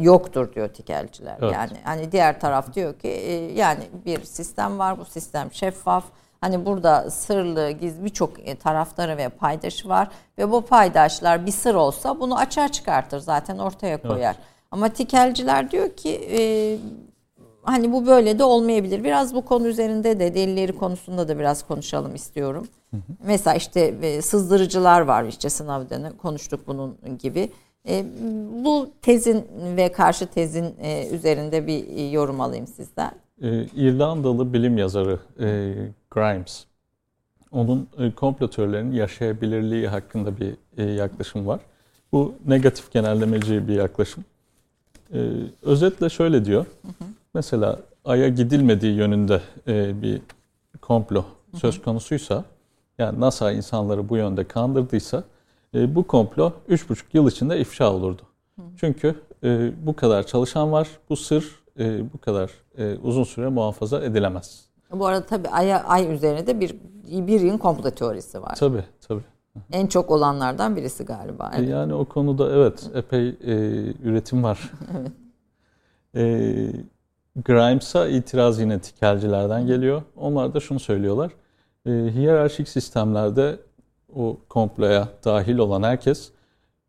yoktur diyor tikelciler. Evet. Yani hani diğer taraf diyor ki e, yani bir sistem var bu sistem şeffaf Hani burada sırlı, gizli birçok e, taraftarı ve paydaşı var ve bu paydaşlar bir sır olsa bunu açığa çıkartır zaten ortaya koyar. Evet. Ama tikelciler diyor ki e, hani bu böyle de olmayabilir. Biraz bu konu üzerinde de delilleri konusunda da biraz konuşalım istiyorum. Hı hı. Mesela işte e, sızdırıcılar var işte sınavda konuştuk bunun gibi. E, bu tezin ve karşı tezin e, üzerinde bir yorum alayım sizden. e, İrlandalı bilim yazarı e, Grimes. Onun e, komplo yaşayabilirliği hakkında bir e, yaklaşım var. Bu negatif genellemeci bir yaklaşım. E, özetle şöyle diyor. Mesela Ay'a gidilmediği yönünde e, bir komplo söz konusuysa, yani NASA insanları bu yönde kandırdıysa, e, bu komplo 3,5 yıl içinde ifşa olurdu. Çünkü e, bu kadar çalışan var, bu sır e, bu kadar e, uzun süre muhafaza edilemez. Bu arada tabii ay, ay üzerine de bir bir yıl komplo teorisi var. Tabii. En çok olanlardan birisi galiba. Evet. Yani o konuda evet epey e, üretim var. evet. E, Grimes'a itiraz yine tikelcilerden geliyor. Onlar da şunu söylüyorlar. E, hiyerarşik sistemlerde o komploya dahil olan herkes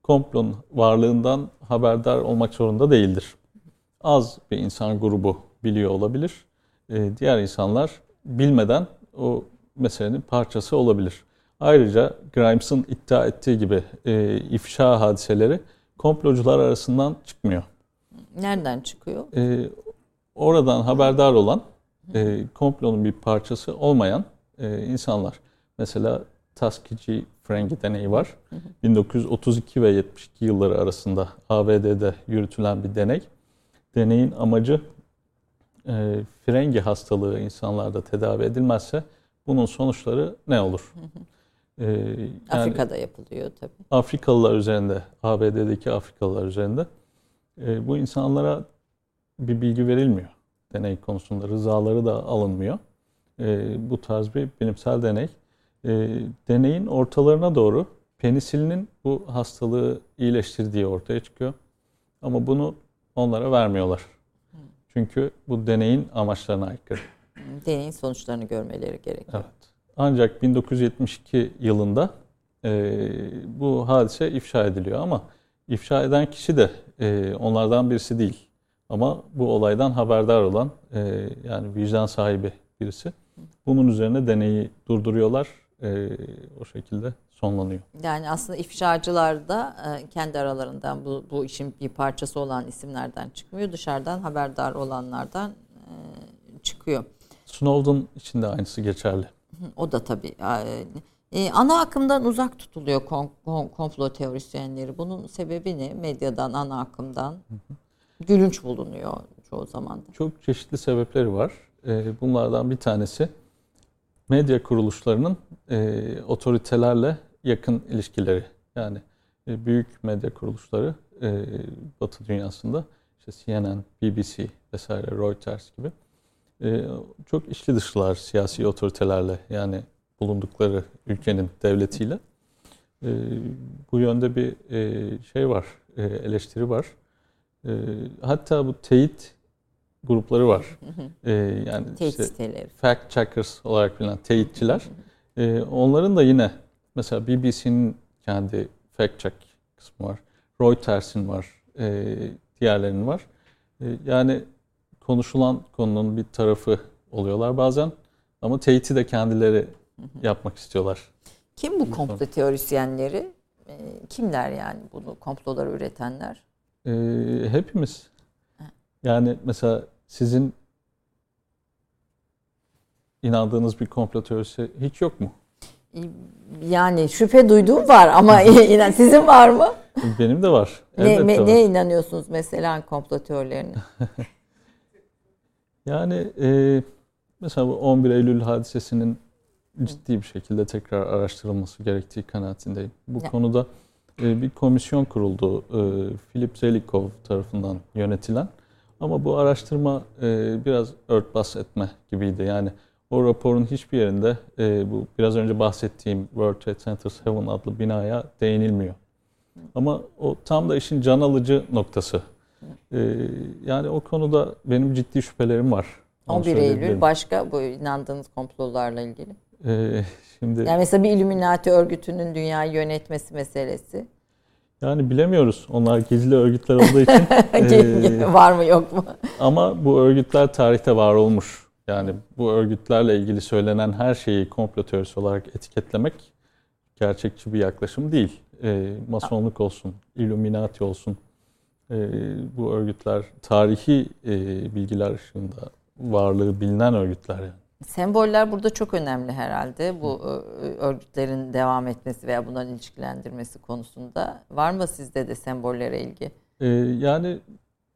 komplonun varlığından haberdar olmak zorunda değildir. Az bir insan grubu biliyor olabilir. E, diğer insanlar bilmeden o meselenin parçası olabilir. Ayrıca Grimes'ın iddia ettiği gibi e, ifşa hadiseleri komplocular arasından çıkmıyor. Nereden çıkıyor? E, oradan haberdar olan, e, komplonun bir parçası olmayan e, insanlar. Mesela Tuskegee Ferengi deneyi var. 1932 ve 72 yılları arasında ABD'de yürütülen bir deney. Deneyin amacı e, Ferengi hastalığı insanlarda tedavi edilmezse bunun sonuçları ne olur? Ee, yani Afrika'da yapılıyor tabii. Afrikalılar üzerinde, ABD'deki Afrikalılar üzerinde e, bu insanlara bir bilgi verilmiyor. Deney konusunda rızaları da alınmıyor. E, bu tarz bir bilimsel deney. E, deneyin ortalarına doğru penisilinin bu hastalığı iyileştirdiği ortaya çıkıyor. Ama bunu onlara vermiyorlar. Çünkü bu deneyin amaçlarına aykırı. Deneyin sonuçlarını görmeleri gerekiyor. Evet. Ancak 1972 yılında e, bu hadise ifşa ediliyor ama ifşa eden kişi de e, onlardan birisi değil. Ama bu olaydan haberdar olan e, yani vicdan sahibi birisi. Bunun üzerine deneyi durduruyorlar. E, o şekilde sonlanıyor. Yani aslında ifşacılar da e, kendi aralarından bu, bu işin bir parçası olan isimlerden çıkmıyor. Dışarıdan haberdar olanlardan e, çıkıyor. Snowden için de aynısı geçerli. O da tabii. E, ana akımdan uzak tutuluyor kom, kom, komplo teorisyenleri. Bunun sebebi ne? Medyadan, ana akımdan gülünç bulunuyor çoğu zaman. Çok çeşitli sebepleri var. E, bunlardan bir tanesi medya kuruluşlarının e, otoritelerle yakın ilişkileri. Yani e, büyük medya kuruluşları e, Batı dünyasında işte CNN, BBC vesaire Reuters gibi çok içli dışlılar siyasi otoritelerle yani bulundukları ülkenin devletiyle. E, bu yönde bir e, şey var, e, eleştiri var. E, hatta bu teyit grupları var. Yani işte, fact checkers olarak bilinen teyitçiler. Onların da yine mesela BBC'nin kendi fact check kısmı var. Reuters'in var. E, diğerlerinin var. Yani konuşulan konunun bir tarafı oluyorlar bazen. Ama teyiti de kendileri yapmak istiyorlar. Kim bu komplo teorisyenleri? E, kimler yani bunu komploları üretenler? E, hepimiz. Yani mesela sizin inandığınız bir komplo teorisi hiç yok mu? Yani şüphe duyduğum var ama inan sizin var mı? Benim de var. Ne, me, var. ne inanıyorsunuz mesela komplo teorilerine? Yani e, mesela bu 11 Eylül hadisesinin ciddi bir şekilde tekrar araştırılması gerektiği kanaatindeyim. Bu ne? konuda e, bir komisyon kuruldu. E, Philip Zelikov tarafından yönetilen. Ama bu araştırma e, biraz örtbas etme gibiydi. Yani o raporun hiçbir yerinde e, bu biraz önce bahsettiğim World Trade Center 7 adlı binaya değinilmiyor. Ama o tam da işin can alıcı noktası. Ee, yani o konuda benim ciddi şüphelerim var. 11 Eylül başka bu inandığınız komplolarla ilgili? Ee, şimdi Yani mesela bir Illuminati örgütünün dünyayı yönetmesi meselesi. Yani bilemiyoruz. Onlar gizli örgütler olduğu için. ee, var mı yok mu? Ama bu örgütler tarihte var olmuş. Yani bu örgütlerle ilgili söylenen her şeyi komplo teorisi olarak etiketlemek gerçekçi bir yaklaşım değil. E, masonluk olsun, Illuminati olsun, e, bu örgütler tarihi e, bilgiler ışığında varlığı bilinen örgütler yani. Semboller burada çok önemli herhalde. Bu örgütlerin devam etmesi veya bunların ilişkilendirmesi konusunda. Var mı sizde de sembollere ilgi? Ee, yani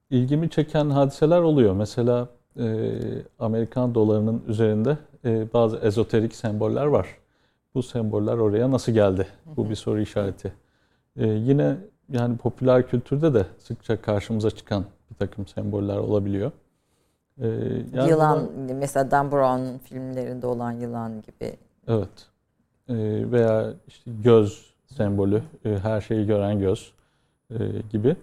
ilgimi çeken hadiseler oluyor. Mesela e, Amerikan dolarının üzerinde e, bazı ezoterik semboller var. Bu semboller oraya nasıl geldi? Bu bir soru işareti. E, yine yani popüler kültürde de sıkça karşımıza çıkan bir takım semboller olabiliyor. Ee, yani yılan bunlar, mesela Dan Brown filmlerinde olan yılan gibi. Evet. Ee, veya işte göz sembolü, e, her şeyi gören göz e, gibi.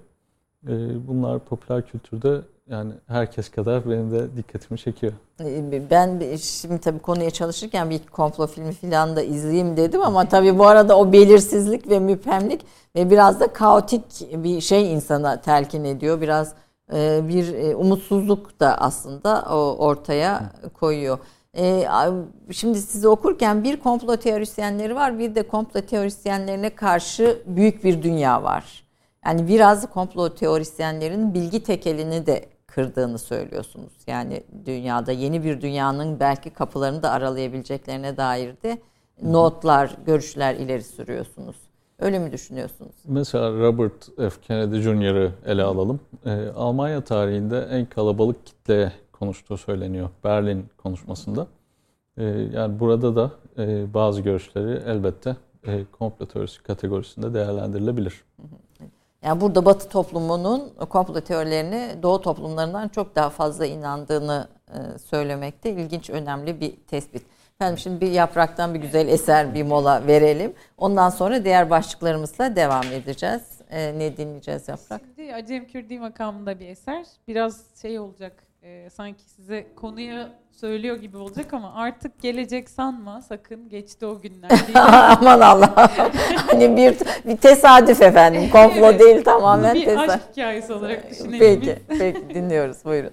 E, bunlar popüler kültürde yani herkes kadar benim de dikkatimi çekiyor. Ee, ben şimdi tabii konuya çalışırken bir komplo filmi falan da izleyeyim dedim ama tabii bu arada o belirsizlik ve müphemlik ve biraz da kaotik bir şey insana telkin ediyor. Biraz e, bir e, umutsuzluk da aslında ortaya koyuyor. E, şimdi sizi okurken bir komplo teorisyenleri var bir de komplo teorisyenlerine karşı büyük bir dünya var. Yani biraz komplo teorisyenlerin bilgi tekelini de kırdığını söylüyorsunuz. Yani dünyada yeni bir dünyanın belki kapılarını da aralayabileceklerine dair de notlar, görüşler ileri sürüyorsunuz. Öyle mi düşünüyorsunuz? Mesela Robert F. Kennedy Jr.'ı ele alalım. Ee, Almanya tarihinde en kalabalık kitleye konuştuğu söyleniyor Berlin konuşmasında. Ee, yani burada da e, bazı görüşleri elbette e, komplo teorisi kategorisinde değerlendirilebilir. Yani burada Batı toplumunun komplo teorilerini Doğu toplumlarından çok daha fazla inandığını e, söylemekte ilginç, önemli bir tespit. Efendim şimdi bir yapraktan bir güzel eser bir mola verelim. Ondan sonra diğer başlıklarımızla devam edeceğiz. Ee, ne dinleyeceğiz yaprak? Şimdi Acem Kürdi makamında bir eser. Biraz şey olacak e, sanki size konuyu söylüyor gibi olacak ama artık gelecek sanma sakın geçti o günler. Aman Allah. hani bir, bir tesadüf efendim. Komplo evet, değil tamamen bir tesadüf. aşk hikayesi olarak düşünelim Peki, peki dinliyoruz buyurun.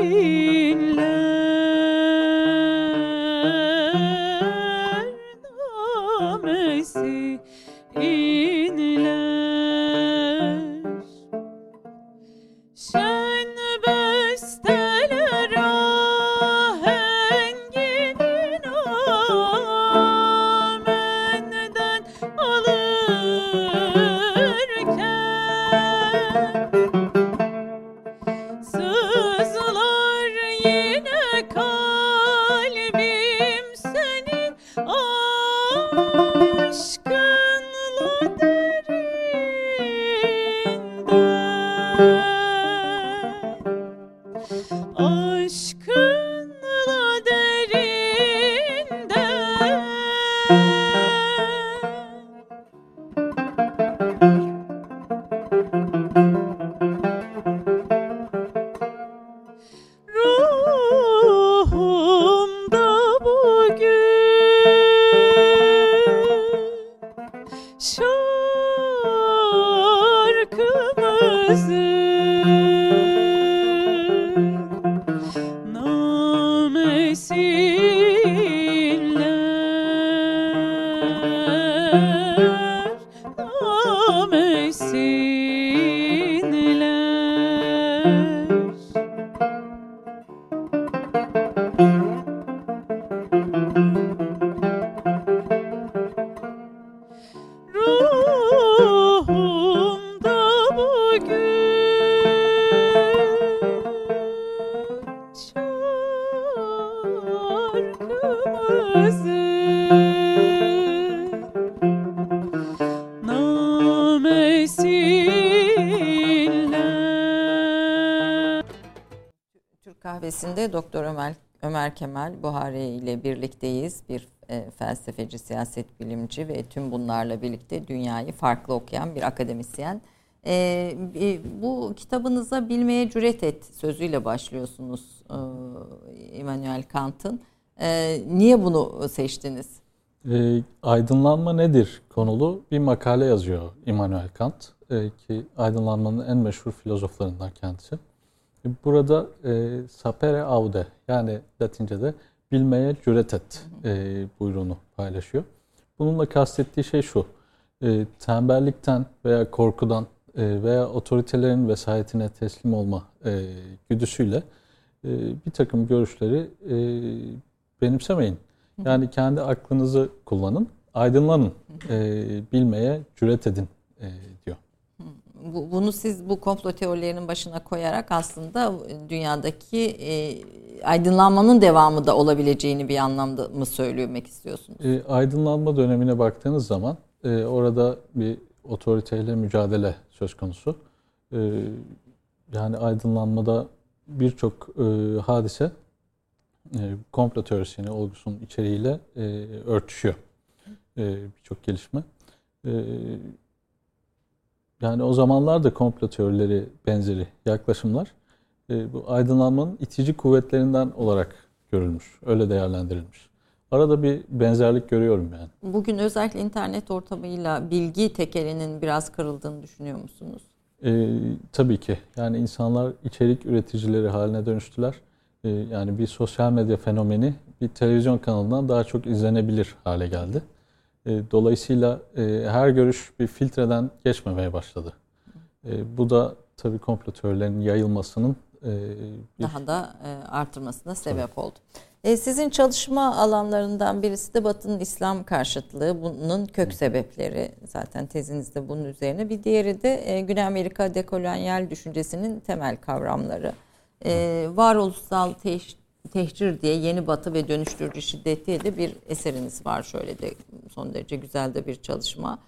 Lane. Birlikteyiz. Bir e, felsefeci, siyaset bilimci ve tüm bunlarla birlikte dünyayı farklı okuyan bir akademisyen. E, e, bu kitabınıza bilmeye cüret et sözüyle başlıyorsunuz e, Immanuel Kant'ın. E, niye bunu seçtiniz? E, aydınlanma nedir konulu bir makale yazıyor Immanuel Kant. E, ki aydınlanmanın en meşhur filozoflarından kendisi. Burada e, sapere aude yani Latince'de bilmeye cüret et e, buyruğunu paylaşıyor. Bununla kastettiği şey şu. E, tembellikten veya korkudan e, veya otoritelerin vesayetine teslim olma e, güdüsüyle e, bir takım görüşleri e, benimsemeyin. Yani kendi aklınızı kullanın, aydınlanın, e, bilmeye cüret edin e, diyor bu, bunu siz bu komplo teorilerinin başına koyarak aslında dünyadaki e, aydınlanmanın devamı da olabileceğini bir anlamda mı söylemek istiyorsunuz? E, aydınlanma dönemine baktığınız zaman e, orada bir otoriteyle mücadele söz konusu. E, yani aydınlanmada birçok e, hadise e, komplo teorisini olgusunun içeriğiyle e, örtüşüyor. E, birçok gelişme. E, yani o zamanlar da komplo teorileri benzeri yaklaşımlar e, bu aydınlanmanın itici kuvvetlerinden olarak görülmüş. Öyle değerlendirilmiş. Arada bir benzerlik görüyorum yani. Bugün özellikle internet ortamıyla bilgi tekelinin biraz kırıldığını düşünüyor musunuz? E, tabii ki. Yani insanlar içerik üreticileri haline dönüştüler. E, yani bir sosyal medya fenomeni bir televizyon kanalından daha çok izlenebilir hale geldi. E, dolayısıyla e, her görüş bir filtreden geçmemeye başladı. E, bu da tabii komplo teorilerinin yayılmasının bir... daha da artırmasına sebep tabii. oldu. Sizin çalışma alanlarından birisi de Batı'nın İslam karşıtlığı, bunun kök sebepleri. Zaten tezinizde bunun üzerine. Bir diğeri de Güney Amerika dekolonyal düşüncesinin temel kavramları. Varoluşsal teş Tehcir diye Yeni Batı ve Dönüştürücü Şiddet diye de bir eseriniz var. Şöyle de son derece güzel de bir çalışma.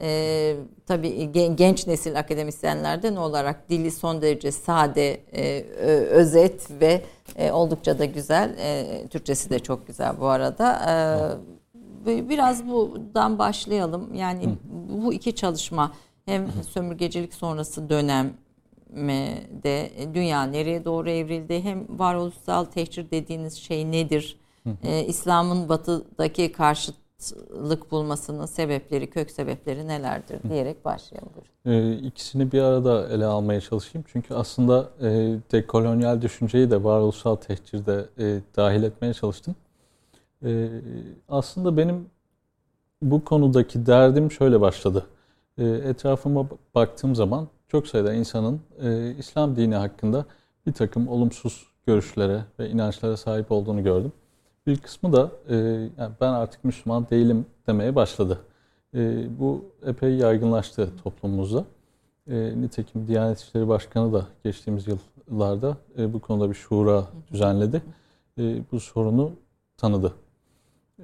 Ee, tabii genç nesil akademisyenlerden olarak dili son derece sade, e, özet ve e, oldukça da güzel. E, Türkçesi de çok güzel bu arada. E, biraz buradan başlayalım. Yani bu iki çalışma hem sömürgecilik sonrası dönem de dünya nereye doğru evrildi? Hem varoluşsal tehcir dediğiniz şey nedir? Ee, İslam'ın batıdaki karşıtlık bulmasının sebepleri, kök sebepleri nelerdir diyerek başlayalım. Ee, ikisini bir arada ele almaya çalışayım. Çünkü aslında e, dekolonyal düşünceyi de varoluşsal tehcirde e, dahil etmeye çalıştım. E, aslında benim bu konudaki derdim şöyle başladı. E, etrafıma baktığım zaman çok sayıda insanın e, İslam dini hakkında bir takım olumsuz görüşlere ve inançlara sahip olduğunu gördüm. Bir kısmı da e, yani ben artık Müslüman değilim demeye başladı. E, bu epey yaygınlaştı toplumumuzda. E, nitekim Diyanet İşleri Başkanı da geçtiğimiz yıllarda e, bu konuda bir şura düzenledi. E, bu sorunu tanıdı.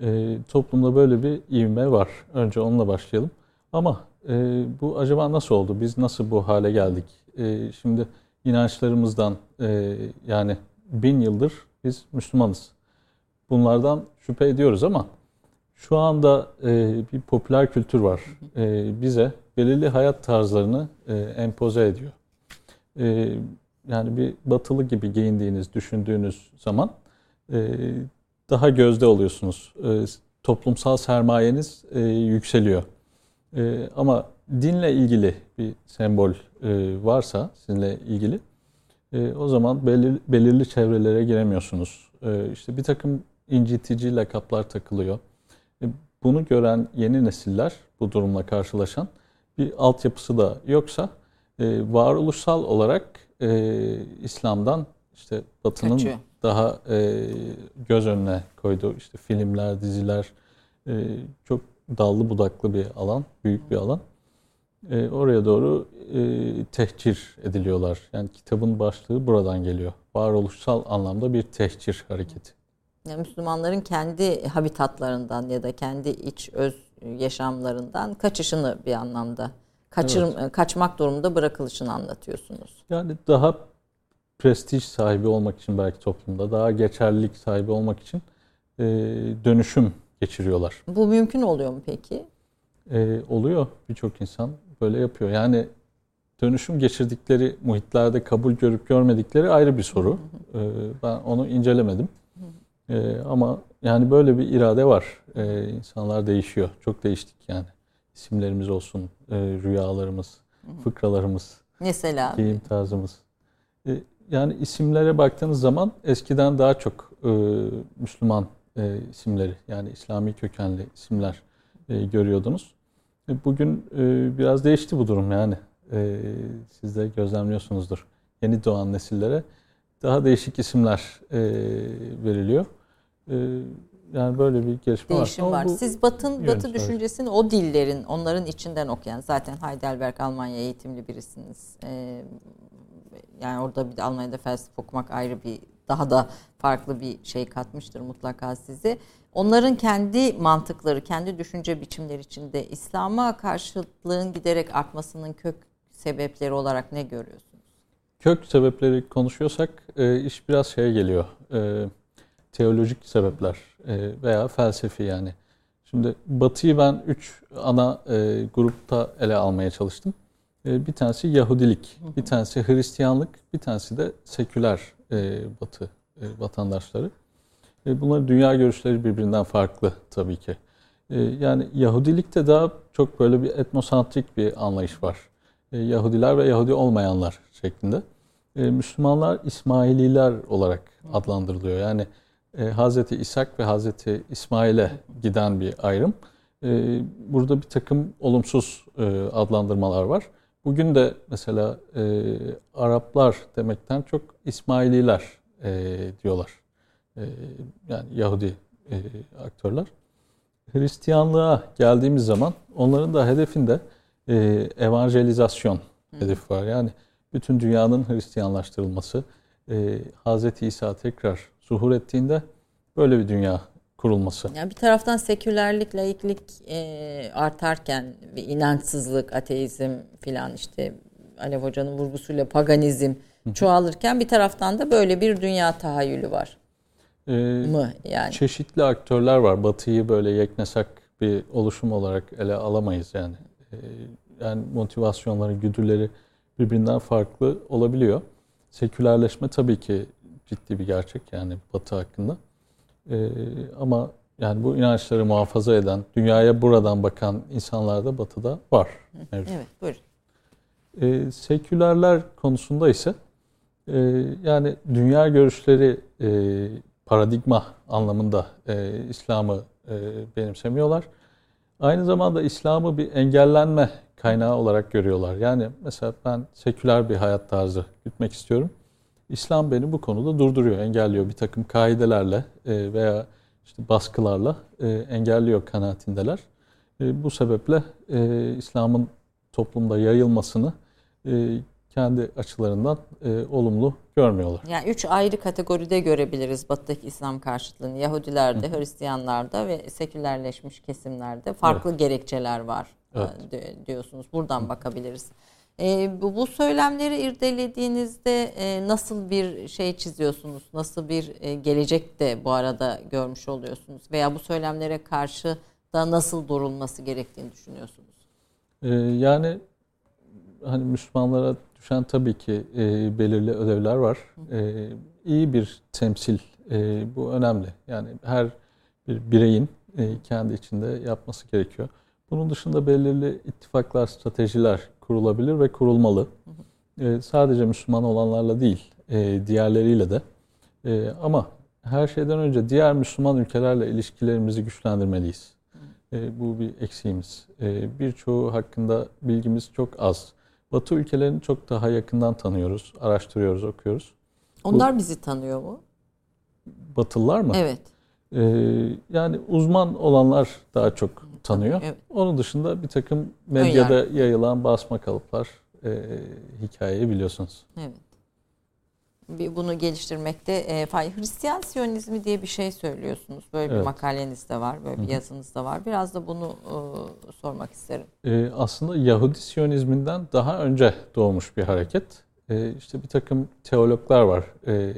E, toplumda böyle bir ivme var. Önce onunla başlayalım. Ama e, bu acaba nasıl oldu? Biz nasıl bu hale geldik? E, şimdi inançlarımızdan e, yani bin yıldır biz Müslümanız. Bunlardan şüphe ediyoruz ama şu anda e, bir popüler kültür var. E, bize belirli hayat tarzlarını e, empoze ediyor. E, yani bir batılı gibi giyindiğiniz, düşündüğünüz zaman e, daha gözde oluyorsunuz. E, toplumsal sermayeniz e, yükseliyor. E, ama dinle ilgili bir sembol e, varsa sizinle ilgili e, o zaman belirli, belirli çevrelere giremiyorsunuz. E, işte bir takım incitici lakaplar takılıyor. E, bunu gören yeni nesiller bu durumla karşılaşan bir altyapısı da yoksa e, varoluşsal olarak e, İslam'dan işte Batı'nın Kaçıyor. daha e, göz önüne koyduğu işte filmler, diziler e, çok dallı budaklı bir alan, büyük bir alan. E, oraya doğru e, tehcir ediliyorlar. Yani kitabın başlığı buradan geliyor. Varoluşsal anlamda bir tehcir hareketi. Yani Müslümanların kendi habitatlarından ya da kendi iç öz yaşamlarından kaçışını bir anlamda kaçır, kaçmak durumunda bırakılışını anlatıyorsunuz. Yani daha prestij sahibi olmak için belki toplumda, daha geçerlilik sahibi olmak için e, dönüşüm geçiriyorlar. Bu mümkün oluyor mu peki? E, oluyor birçok insan böyle yapıyor. Yani dönüşüm geçirdikleri muhitlerde kabul görüp görmedikleri ayrı bir soru. E, ben onu incelemedim. E, ama yani böyle bir irade var. E, insanlar değişiyor. Çok değiştik yani. İsimlerimiz olsun, e, rüyalarımız, fıkralarımız, Mesela giyim tarzımız. E, yani isimlere baktığınız zaman eskiden daha çok e, Müslüman e, isimleri yani İslami kökenli isimler e, görüyordunuz. E, bugün e, biraz değişti bu durum yani. E, siz de gözlemliyorsunuzdur. Yeni doğan nesillere daha değişik isimler e, veriliyor. E, yani böyle bir gelişme değişim var. var. Siz Batın Batı düşüncesini o dillerin, onların içinden okuyan zaten Heidelberg Almanya eğitimli birisiniz. Ee, yani orada bir de Almanya'da felsefe okumak ayrı bir daha da farklı bir şey katmıştır mutlaka sizi. Onların kendi mantıkları, kendi düşünce biçimleri içinde İslam'a karşıtlığın giderek artmasının kök sebepleri olarak ne görüyorsunuz? kök sebepleri konuşuyorsak e, iş biraz şeye geliyor. E, teolojik sebepler e, veya felsefi yani. Şimdi Batı'yı ben üç ana e, grupta ele almaya çalıştım. E, bir tanesi Yahudilik, bir tanesi Hristiyanlık, bir tanesi de seküler e, Batı e, vatandaşları. E, bunların dünya görüşleri birbirinden farklı tabii ki. E, yani Yahudilikte daha çok böyle bir etnosantrik bir anlayış var. E, Yahudiler ve Yahudi olmayanlar şeklinde. E, Müslümanlar İsmaililer olarak adlandırılıyor. Yani e, Hazreti İshak ve Hazreti İsmail'e giden bir ayrım. E, burada bir takım olumsuz e, adlandırmalar var. Bugün de mesela e, Araplar demekten çok İsmaililer e, diyorlar. E, yani Yahudi e, aktörler. Hristiyanlığa geldiğimiz zaman onların da hedefinde e, evangelizasyon hedefi var. Yani bütün dünyanın Hristiyanlaştırılması. E, Hz. İsa tekrar zuhur ettiğinde böyle bir dünya kurulması. Yani bir taraftan sekülerlik, laiklik e, artarken bir inançsızlık, ateizm filan işte Alev Hoca'nın vurgusuyla paganizm çoğalırken bir taraftan da böyle bir dünya tahayyülü var E, mı yani? çeşitli aktörler var. Batı'yı böyle yeknesak bir oluşum olarak ele alamayız yani. E, yani motivasyonları, güdüleri birbirinden farklı olabiliyor. Sekülerleşme tabii ki ciddi bir gerçek yani Batı hakkında. E, ama yani bu inançları muhafaza eden, dünyaya buradan bakan insanlar da Batı'da var. mevcut. Evet buyurun. E, sekülerler konusunda ise e, yani dünya görüşleri e, paradigma anlamında e, İslam'ı e, benimsemiyorlar. Aynı zamanda İslam'ı bir engellenme kaynağı olarak görüyorlar. Yani mesela ben seküler bir hayat tarzı gütmek istiyorum. İslam beni bu konuda durduruyor, engelliyor. Bir takım kaidelerle e, veya işte baskılarla e, engelliyor kanaatindeler. E, bu sebeple İslam'ın toplumda yayılmasını kendi açılarından e, olumlu görmüyorlar. Yani üç ayrı kategoride görebiliriz Batı'daki İslam karşıtlığını. Yahudilerde, Hristiyanlarda ve sekülerleşmiş kesimlerde farklı gerekçeler var Evet. di- diyorsunuz. Buradan bakabiliriz. E, bu, bu söylemleri irdelediğinizde e, nasıl bir şey çiziyorsunuz? Nasıl bir e, gelecek de bu arada görmüş oluyorsunuz? Veya bu söylemlere karşı da nasıl durulması gerektiğini düşünüyorsunuz? E, yani hani Müslümanlara düşen tabii ki e, belirli ödevler var. E, iyi bir temsil E, bu önemli. Yani her bir bireyin e, kendi içinde yapması gerekiyor. Bunun dışında belirli ittifaklar, stratejiler kurulabilir ve kurulmalı. E, sadece Müslüman olanlarla değil, e, diğerleriyle de. E, ama her şeyden önce diğer Müslüman ülkelerle ilişkilerimizi güçlendirmeliyiz. E, bu bir eksiğimiz. E, birçoğu hakkında bilgimiz çok az. Batı ülkelerini çok daha yakından tanıyoruz, araştırıyoruz, okuyoruz. Onlar bu, bizi tanıyor mu? Batılılar mı? Evet. E, yani uzman olanlar daha çok tanıyor. Evet. Onun dışında bir takım medyada Önyar. yayılan basma kalıplar e, hikayeyi biliyorsunuz. Evet bunu geliştirmekte e, fay. Hristiyan Siyonizmi diye bir şey söylüyorsunuz. Böyle evet. bir makaleniz de var, böyle bir yazınız da var. Biraz da bunu e, sormak isterim. E, aslında Yahudi Siyonizminden daha önce doğmuş bir hareket. E, işte bir takım teologlar var. E,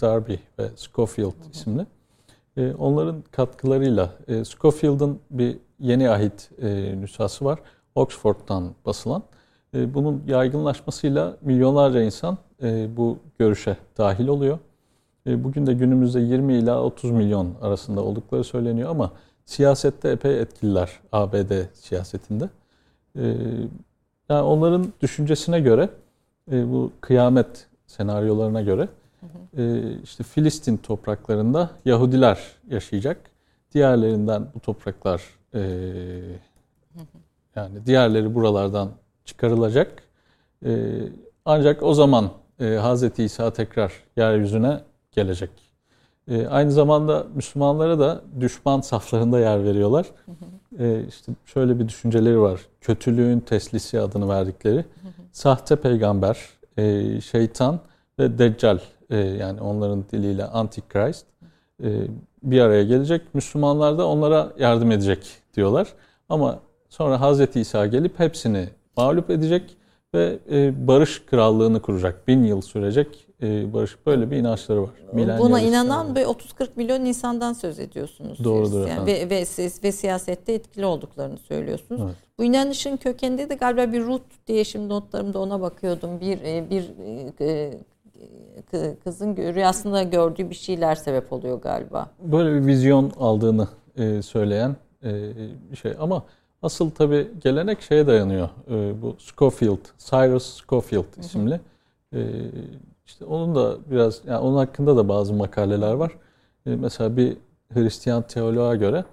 Darby ve Scofield hı hı. isimli. E, onların katkılarıyla e, Scofield'ın bir yeni ahit e, nüshası var. Oxford'dan basılan. E, bunun yaygınlaşmasıyla milyonlarca insan e, bu görüşe dahil oluyor. E, bugün de günümüzde 20 ila 30 milyon arasında oldukları söyleniyor ama siyasette epey etkililer ABD siyasetinde. Yani onların düşüncesine göre bu kıyamet senaryolarına göre işte Filistin topraklarında Yahudiler yaşayacak. Diğerlerinden bu topraklar yani diğerleri buralardan çıkarılacak. E, ancak o zaman e, Hz. İsa tekrar yeryüzüne gelecek. E, aynı zamanda Müslümanlara da düşman saflarında yer veriyorlar. E, işte şöyle bir düşünceleri var. Kötülüğün teslisi adını verdikleri. Sahte peygamber, e, şeytan ve deccal e, yani onların diliyle antikrist e, bir araya gelecek. Müslümanlar da onlara yardım edecek diyorlar. Ama sonra Hz. İsa gelip hepsini mağlup edecek ve e, barış krallığını kuracak. Bin yıl sürecek e, barış. Böyle bir inançları var. Milenyal Buna inanan ve 30-40 milyon insandan söz ediyorsunuz. Doğrudur yani ve, ve, ve siyasette etkili olduklarını söylüyorsunuz. Evet. Bu inanışın kökeninde de galiba bir Ruth diye şimdi notlarımda ona bakıyordum. Bir e, bir kızın rüyasında gördüğü bir şeyler sebep oluyor galiba. Böyle bir vizyon aldığını söyleyen bir şey ama Asıl tabi gelenek şeye dayanıyor. E, bu Scofield, Cyrus Scofield isimli. E, işte onun da biraz, yani onun hakkında da bazı makaleler var. E, mesela bir Hristiyan teoloğa göre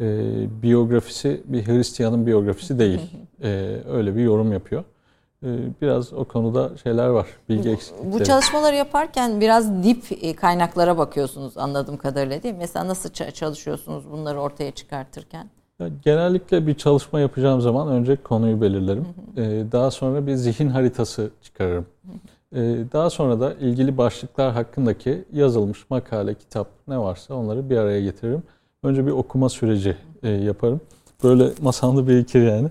e, biyografisi bir Hristiyanın biyografisi değil. E, öyle bir yorum yapıyor. E, biraz o konuda şeyler var, bilgi eksiklikleri. Bu çalışmaları yaparken biraz dip e, kaynaklara bakıyorsunuz anladığım kadarıyla değil mi? Mesela nasıl çalışıyorsunuz bunları ortaya çıkartırken? Genellikle bir çalışma yapacağım zaman önce konuyu belirlerim. Hı hı. Ee, daha sonra bir zihin haritası çıkarırım. Hı hı. Ee, daha sonra da ilgili başlıklar hakkındaki yazılmış makale, kitap ne varsa onları bir araya getiririm. Önce bir okuma süreci e, yaparım. Böyle masamda birikir yani.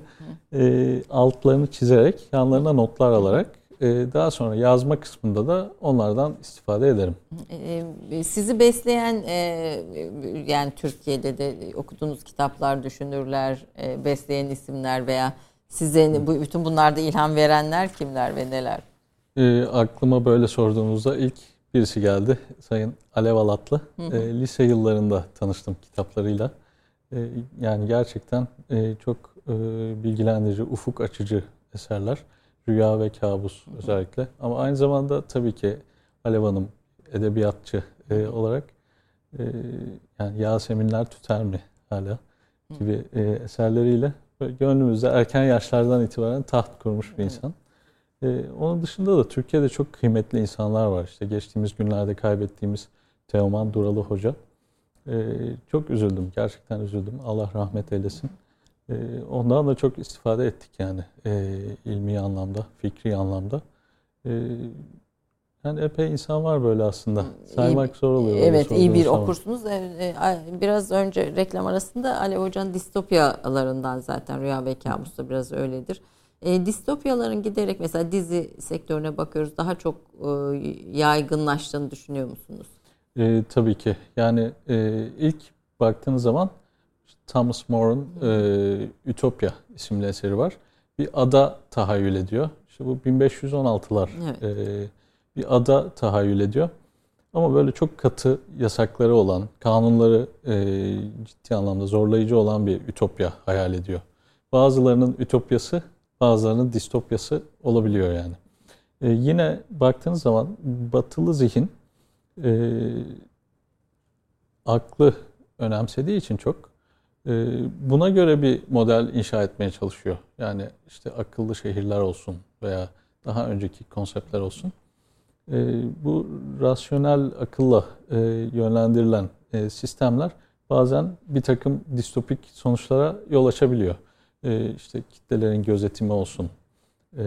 E, altlarını çizerek, yanlarına notlar alarak ee, daha sonra yazma kısmında da onlardan istifade ederim. Ee, sizi besleyen e, yani Türkiye'de de okuduğunuz kitaplar, düşünürler, e, besleyen isimler veya size bu bütün bunlarda ilham verenler kimler ve neler? E, aklıma böyle sorduğunuzda ilk birisi geldi. Sayın Alev Alatlı. E, lise yıllarında tanıştım kitaplarıyla. E, yani gerçekten e, çok e, bilgilendirici, ufuk açıcı eserler. Rüya ve kabus özellikle. Ama aynı zamanda tabii ki Alev Hanım edebiyatçı olarak yani Yaseminler Tüter mi hala gibi eserleriyle gönlümüzde erken yaşlardan itibaren taht kurmuş bir insan. Onun dışında da Türkiye'de çok kıymetli insanlar var. İşte geçtiğimiz günlerde kaybettiğimiz Teoman Duralı Hoca. E, çok üzüldüm. Gerçekten üzüldüm. Allah rahmet eylesin. Ee, ondan da çok istifade ettik yani e, ilmi anlamda, fikri anlamda. E, yani epey insan var böyle aslında. Saymak iyi, zor oluyor. Evet iyi bir zaman. okursunuz. E, biraz önce reklam arasında Ali Hoca'nın distopyalarından zaten Rüya ve Kabus da biraz öyledir. E, distopyaların giderek mesela dizi sektörüne bakıyoruz daha çok e, yaygınlaştığını düşünüyor musunuz? E, tabii ki. Yani e, ilk baktığınız zaman Thomas More'un e, Ütopya isimli eseri var. Bir ada tahayyül ediyor. İşte bu 1516'lar evet. e, bir ada tahayyül ediyor. Ama böyle çok katı yasakları olan, kanunları e, ciddi anlamda zorlayıcı olan bir ütopya hayal ediyor. Bazılarının ütopyası, bazılarının distopyası olabiliyor yani. E, yine baktığınız zaman batılı zihin e, aklı önemsediği için çok e, buna göre bir model inşa etmeye çalışıyor. Yani işte akıllı şehirler olsun veya daha önceki konseptler olsun. E, bu rasyonel akılla e, yönlendirilen e, sistemler bazen bir takım distopik sonuçlara yol açabiliyor. E, işte kitlelerin gözetimi olsun, e,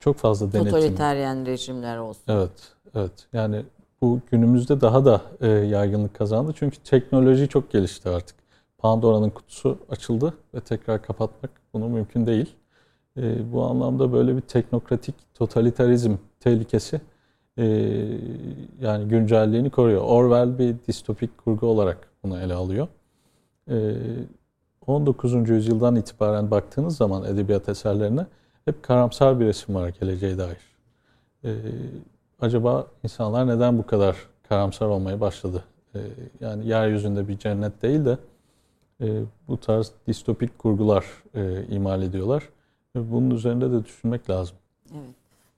çok fazla denetim. Totaliteryen rejimler olsun. Evet, evet. Yani bu günümüzde daha da e, yaygınlık kazandı. Çünkü teknoloji çok gelişti artık. Pandora'nın kutusu açıldı ve tekrar kapatmak bunu mümkün değil. E, bu anlamda böyle bir teknokratik totalitarizm tehlikesi e, yani güncelliğini koruyor. Orwell bir distopik kurgu olarak bunu ele alıyor. E, 19. yüzyıldan itibaren baktığınız zaman edebiyat eserlerine hep karamsar bir resim var geleceğe dair. E, acaba insanlar neden bu kadar karamsar olmaya başladı? E, yani yeryüzünde bir cennet değil de e, bu tarz distopik kurgular e, imal ediyorlar. Bunun üzerinde de düşünmek lazım. Evet.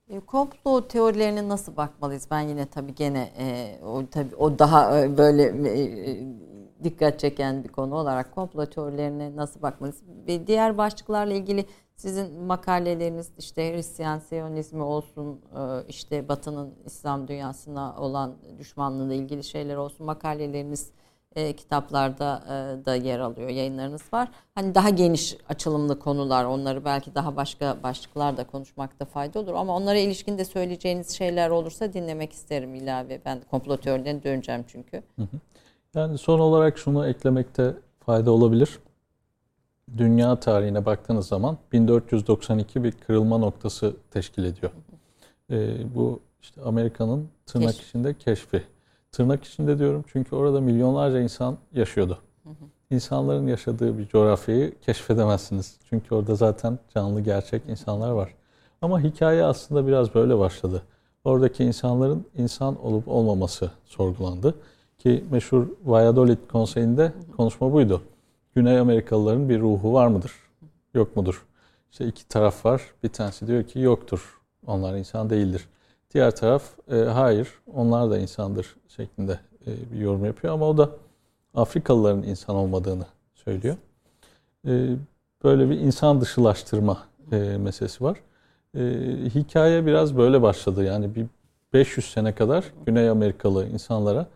E, komplo teorilerine nasıl bakmalıyız? Ben yine tabii gene e, o tabii o daha e, böyle e, dikkat çeken bir konu olarak komplo teorilerine nasıl bakmalıyız? Ve diğer başlıklarla ilgili sizin makaleleriniz işte Hristiyan Siyonizmi olsun, e, işte Batı'nın İslam dünyasına olan düşmanlığıyla ilgili şeyler olsun makaleleriniz e, kitaplarda e, da yer alıyor, yayınlarınız var. Hani daha geniş açılımlı konular, onları belki daha başka başlıklarda konuşmakta fayda olur. Ama onlara ilişkin de söyleyeceğiniz şeyler olursa dinlemek isterim ilave. Ben komplo teorilerine döneceğim çünkü. Yani son olarak şunu eklemekte fayda olabilir. Dünya tarihine baktığınız zaman 1492 bir kırılma noktası teşkil ediyor. E, bu işte Amerika'nın tırnak Keşf. içinde keşfi. Tırnak içinde diyorum çünkü orada milyonlarca insan yaşıyordu. İnsanların yaşadığı bir coğrafyayı keşfedemezsiniz. Çünkü orada zaten canlı gerçek insanlar var. Ama hikaye aslında biraz böyle başladı. Oradaki insanların insan olup olmaması sorgulandı. Ki meşhur Valladolid konseyinde konuşma buydu. Güney Amerikalıların bir ruhu var mıdır? Yok mudur? İşte iki taraf var. Bir tanesi diyor ki yoktur. Onlar insan değildir. Diğer taraf e, hayır onlar da insandır şeklinde e, bir yorum yapıyor ama o da Afrikalıların insan olmadığını söylüyor. E, böyle bir insan dışılaştırma e, meselesi var. E, hikaye biraz böyle başladı. Yani bir 500 sene kadar Güney Amerikalı insanlara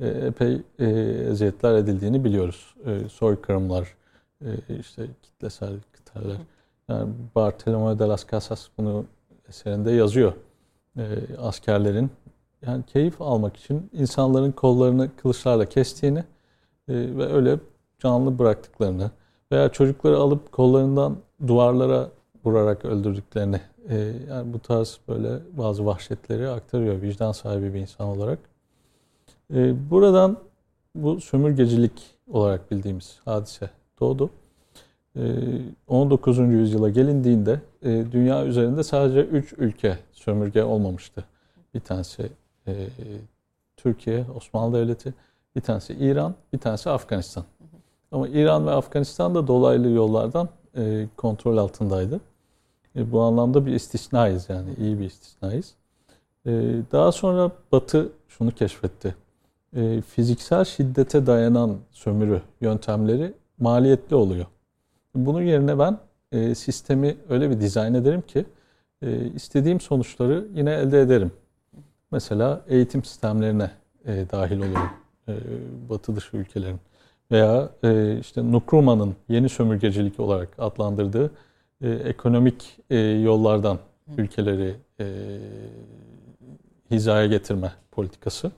epey e, eziyetler edildiğini biliyoruz. E, soykırımlar, e, işte kitlesel kıtalar. Yani Bartolomé de las Casas bunu eserinde yazıyor e, askerlerin yani keyif almak için insanların kollarını kılıçlarla kestiğini e, ve öyle canlı bıraktıklarını veya çocukları alıp kollarından duvarlara vurarak öldürdüklerini e, yani bu tarz böyle bazı vahşetleri aktarıyor vicdan sahibi bir insan olarak. E, buradan bu sömürgecilik olarak bildiğimiz hadise doğdu. 19. Ee, yüzyıla gelindiğinde e, dünya üzerinde sadece 3 ülke sömürge olmamıştı. Bir tanesi e, Türkiye, Osmanlı Devleti, bir tanesi İran, bir tanesi Afganistan. Ama İran ve Afganistan da dolaylı yollardan e, kontrol altındaydı. Bu anlamda bir istisnayız yani iyi bir istisnayız. Daha sonra Batı şunu keşfetti. Fiziksel şiddete dayanan sömürü yöntemleri maliyetli oluyor. Bunun yerine ben e, sistemi öyle bir dizayn ederim ki e, istediğim sonuçları yine elde ederim. Mesela eğitim sistemlerine e, dahil olurum. E, batı dışı ülkelerin. Veya e, işte Nkrumah'ın yeni sömürgecilik olarak adlandırdığı e, ekonomik e, yollardan ülkeleri e, hizaya getirme politikası.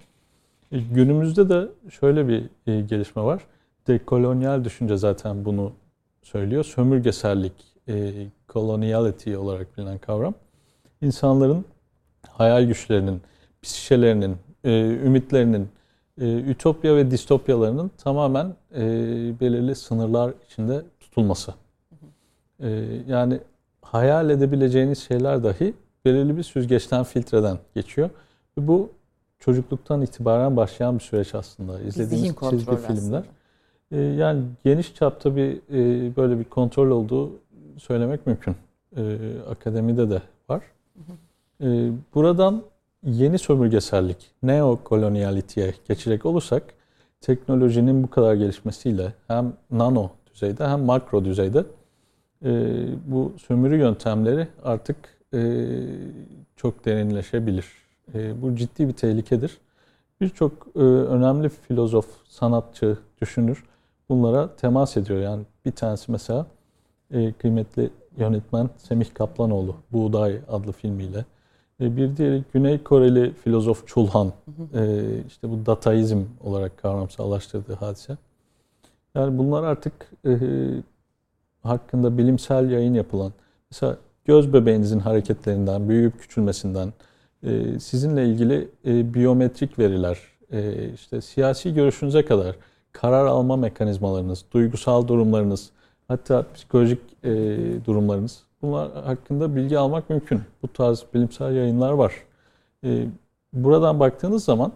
E, günümüzde de şöyle bir e, gelişme var. Dekolonyal düşünce zaten bunu söylüyor. Sömürgesellik, e, coloniality olarak bilinen kavram. İnsanların hayal güçlerinin, psişelerinin, e, ümitlerinin, e, ütopya ve distopyalarının tamamen e, belirli sınırlar içinde tutulması. E, yani hayal edebileceğiniz şeyler dahi belirli bir süzgeçten, filtreden geçiyor. Bu çocukluktan itibaren başlayan bir süreç aslında. İzlediğimiz çizgi filmler. E, yani geniş çapta bir e, böyle bir kontrol olduğu söylemek mümkün. E, akademide de var. E, buradan yeni sömürgesellik, neokolonyalitiye geçecek olursak teknolojinin bu kadar gelişmesiyle hem nano düzeyde hem makro düzeyde e, bu sömürü yöntemleri artık e, çok derinleşebilir. E, bu ciddi bir tehlikedir. Birçok e, önemli filozof, sanatçı, düşünür bunlara temas ediyor. Yani bir tanesi mesela e, kıymetli yönetmen Semih Kaplanoğlu Buğday adlı filmiyle. Bir diğeri Güney Koreli filozof Chulhan. İşte bu dataizm olarak kavramsallaştırdığı hadise. Yani bunlar artık hakkında bilimsel yayın yapılan, mesela göz bebeğinizin hareketlerinden, büyüyüp küçülmesinden, e, sizinle ilgili e, biyometrik veriler, e, işte siyasi görüşünüze kadar karar alma mekanizmalarınız, duygusal durumlarınız, hatta psikolojik e, durumlarınız bunlar hakkında bilgi almak mümkün. Bu tarz bilimsel yayınlar var. E, buradan baktığınız zaman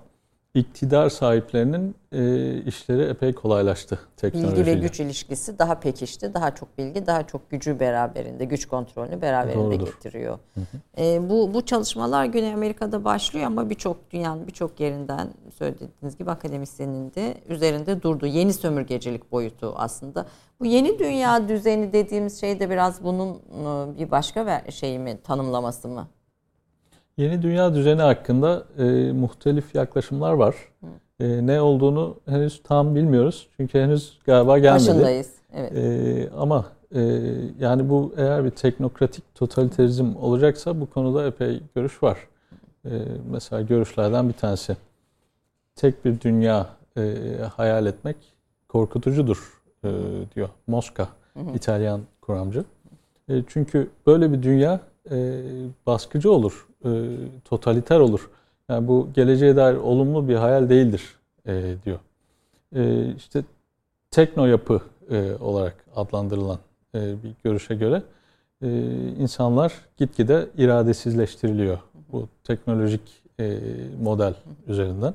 iktidar sahiplerinin e, işleri epey kolaylaştı teknolojiyle. Bilgi ve güç ilişkisi daha pekişti. Daha çok bilgi, daha çok gücü beraberinde, güç kontrolünü beraberinde Doğrudur. getiriyor. Hı hı. E, bu bu çalışmalar Güney Amerika'da başlıyor ama birçok dünyanın birçok yerinden söylediğiniz gibi akademisyenin de üzerinde durdu. Yeni sömürgecilik boyutu aslında. Bu yeni dünya düzeni dediğimiz şey de biraz bunun e, bir başka şey mi, tanımlaması mı? Yeni dünya düzeni hakkında e, muhtelif yaklaşımlar var. E, ne olduğunu henüz tam bilmiyoruz. Çünkü henüz galiba gelmedi. Başındayız. Evet. E, ama e, yani bu eğer bir teknokratik totaliterizm olacaksa bu konuda epey görüş var. E, mesela görüşlerden bir tanesi. Tek bir dünya e, hayal etmek korkutucudur e, diyor Mosca, hı hı. İtalyan kuramcı. E, çünkü böyle bir dünya e, baskıcı olur e, totaliter olur. Yani bu geleceğe dair olumlu bir hayal değildir e, diyor. E, işte tekno yapı e, olarak adlandırılan e, bir görüşe göre e, insanlar gitgide iradesizleştiriliyor bu teknolojik e, model üzerinden.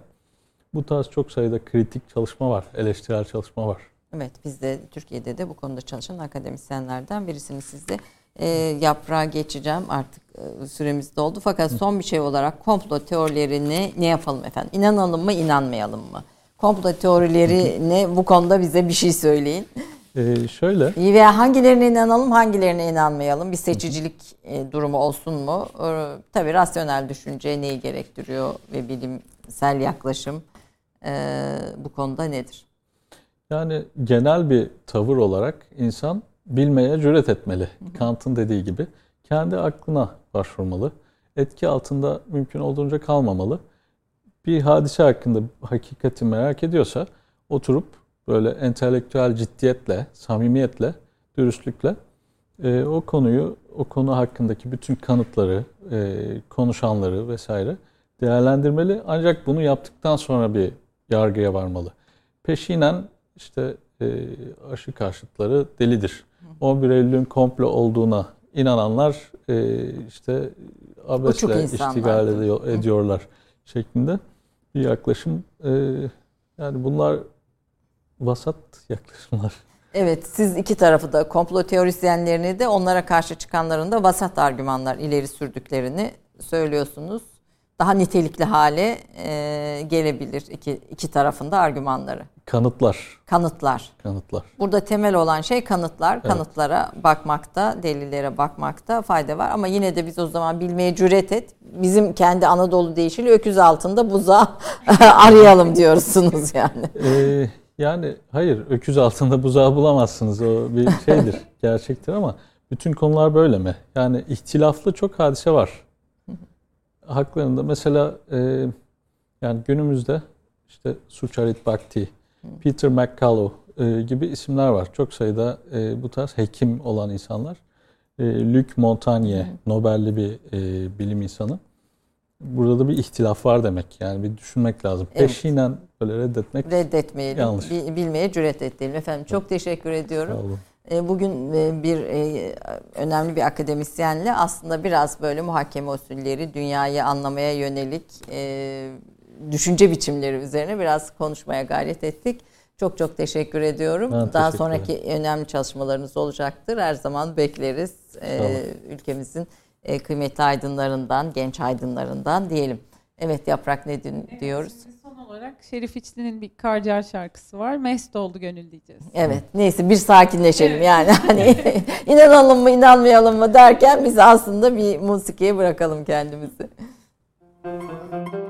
Bu tarz çok sayıda kritik çalışma var, eleştirel çalışma var. Evet, biz de Türkiye'de de bu konuda çalışan akademisyenlerden birisiniz siz de e, yaprağa geçeceğim artık e, süremiz doldu. Fakat son bir şey olarak komplo teorilerini ne yapalım efendim? İnanalım mı inanmayalım mı? Komplo teorileri ne bu konuda bize bir şey söyleyin. Ee, şöyle. Veya hangilerine inanalım hangilerine inanmayalım? Bir seçicilik e, durumu olsun mu? E, tabii rasyonel düşünce neyi gerektiriyor ve bilimsel yaklaşım e, bu konuda nedir? Yani genel bir tavır olarak insan bilmeye cüret etmeli. Kant'ın dediği gibi. Kendi aklına başvurmalı. Etki altında mümkün olduğunca kalmamalı. Bir hadise hakkında hakikati merak ediyorsa oturup böyle entelektüel ciddiyetle, samimiyetle, dürüstlükle e, o konuyu, o konu hakkındaki bütün kanıtları, e, konuşanları vesaire değerlendirmeli. Ancak bunu yaptıktan sonra bir yargıya varmalı. Peşinen işte e, aşı karşıtları delidir. 11 Eylül'ün komplo olduğuna inananlar e, işte abesle iştigal ediyor, ediyorlar Hı. şeklinde bir yaklaşım. E, yani bunlar vasat yaklaşımlar. Evet siz iki tarafı da komplo teorisyenlerini de onlara karşı çıkanların da vasat argümanlar ileri sürdüklerini söylüyorsunuz. Daha nitelikli hale e, gelebilir iki, iki tarafında argümanları. Kanıtlar. Kanıtlar. Kanıtlar. Burada temel olan şey kanıtlar. Evet. Kanıtlara bakmakta, delillere bakmakta fayda var. Ama yine de biz o zaman bilmeye cüret et. Bizim kendi Anadolu deyişiyle öküz altında buza arayalım diyorsunuz yani. Ee, yani hayır öküz altında buzağı bulamazsınız. O bir şeydir, gerçektir ama bütün konular böyle mi? Yani ihtilaflı çok hadise var. Haklarında mesela e, yani günümüzde işte Sucharit Bhakti, Peter McCullough e, gibi isimler var. Çok sayıda e, bu tarz hekim olan insanlar. E, Luc Montagnier, Nobel'li bir e, bilim insanı. Burada da bir ihtilaf var demek. Yani bir düşünmek lazım. Evet. Peşinen böyle reddetmek Reddetmeyelim. Yanlış. Bilmeye cüret edelim. Efendim çok teşekkür ediyorum. Sağ olun. E, bugün e, bir e, önemli bir akademisyenle aslında biraz böyle muhakeme usulleri, dünyayı anlamaya yönelik düşünce biçimleri üzerine biraz konuşmaya gayret ettik. Çok çok teşekkür ediyorum. Ben Daha teşekkür sonraki önemli çalışmalarınız olacaktır. Her zaman bekleriz. Ee, ülkemizin e, kıymetli aydınlarından, genç aydınlarından diyelim. Evet Yaprak ne din- diyoruz? Son olarak Şerif İçli'nin bir Karcar şarkısı var. Mest oldu gönül diyeceğiz. Evet neyse bir sakinleşelim Evet. yani hani inanalım mı inanmayalım mı derken biz aslında bir musikiye bırakalım kendimizi. Mest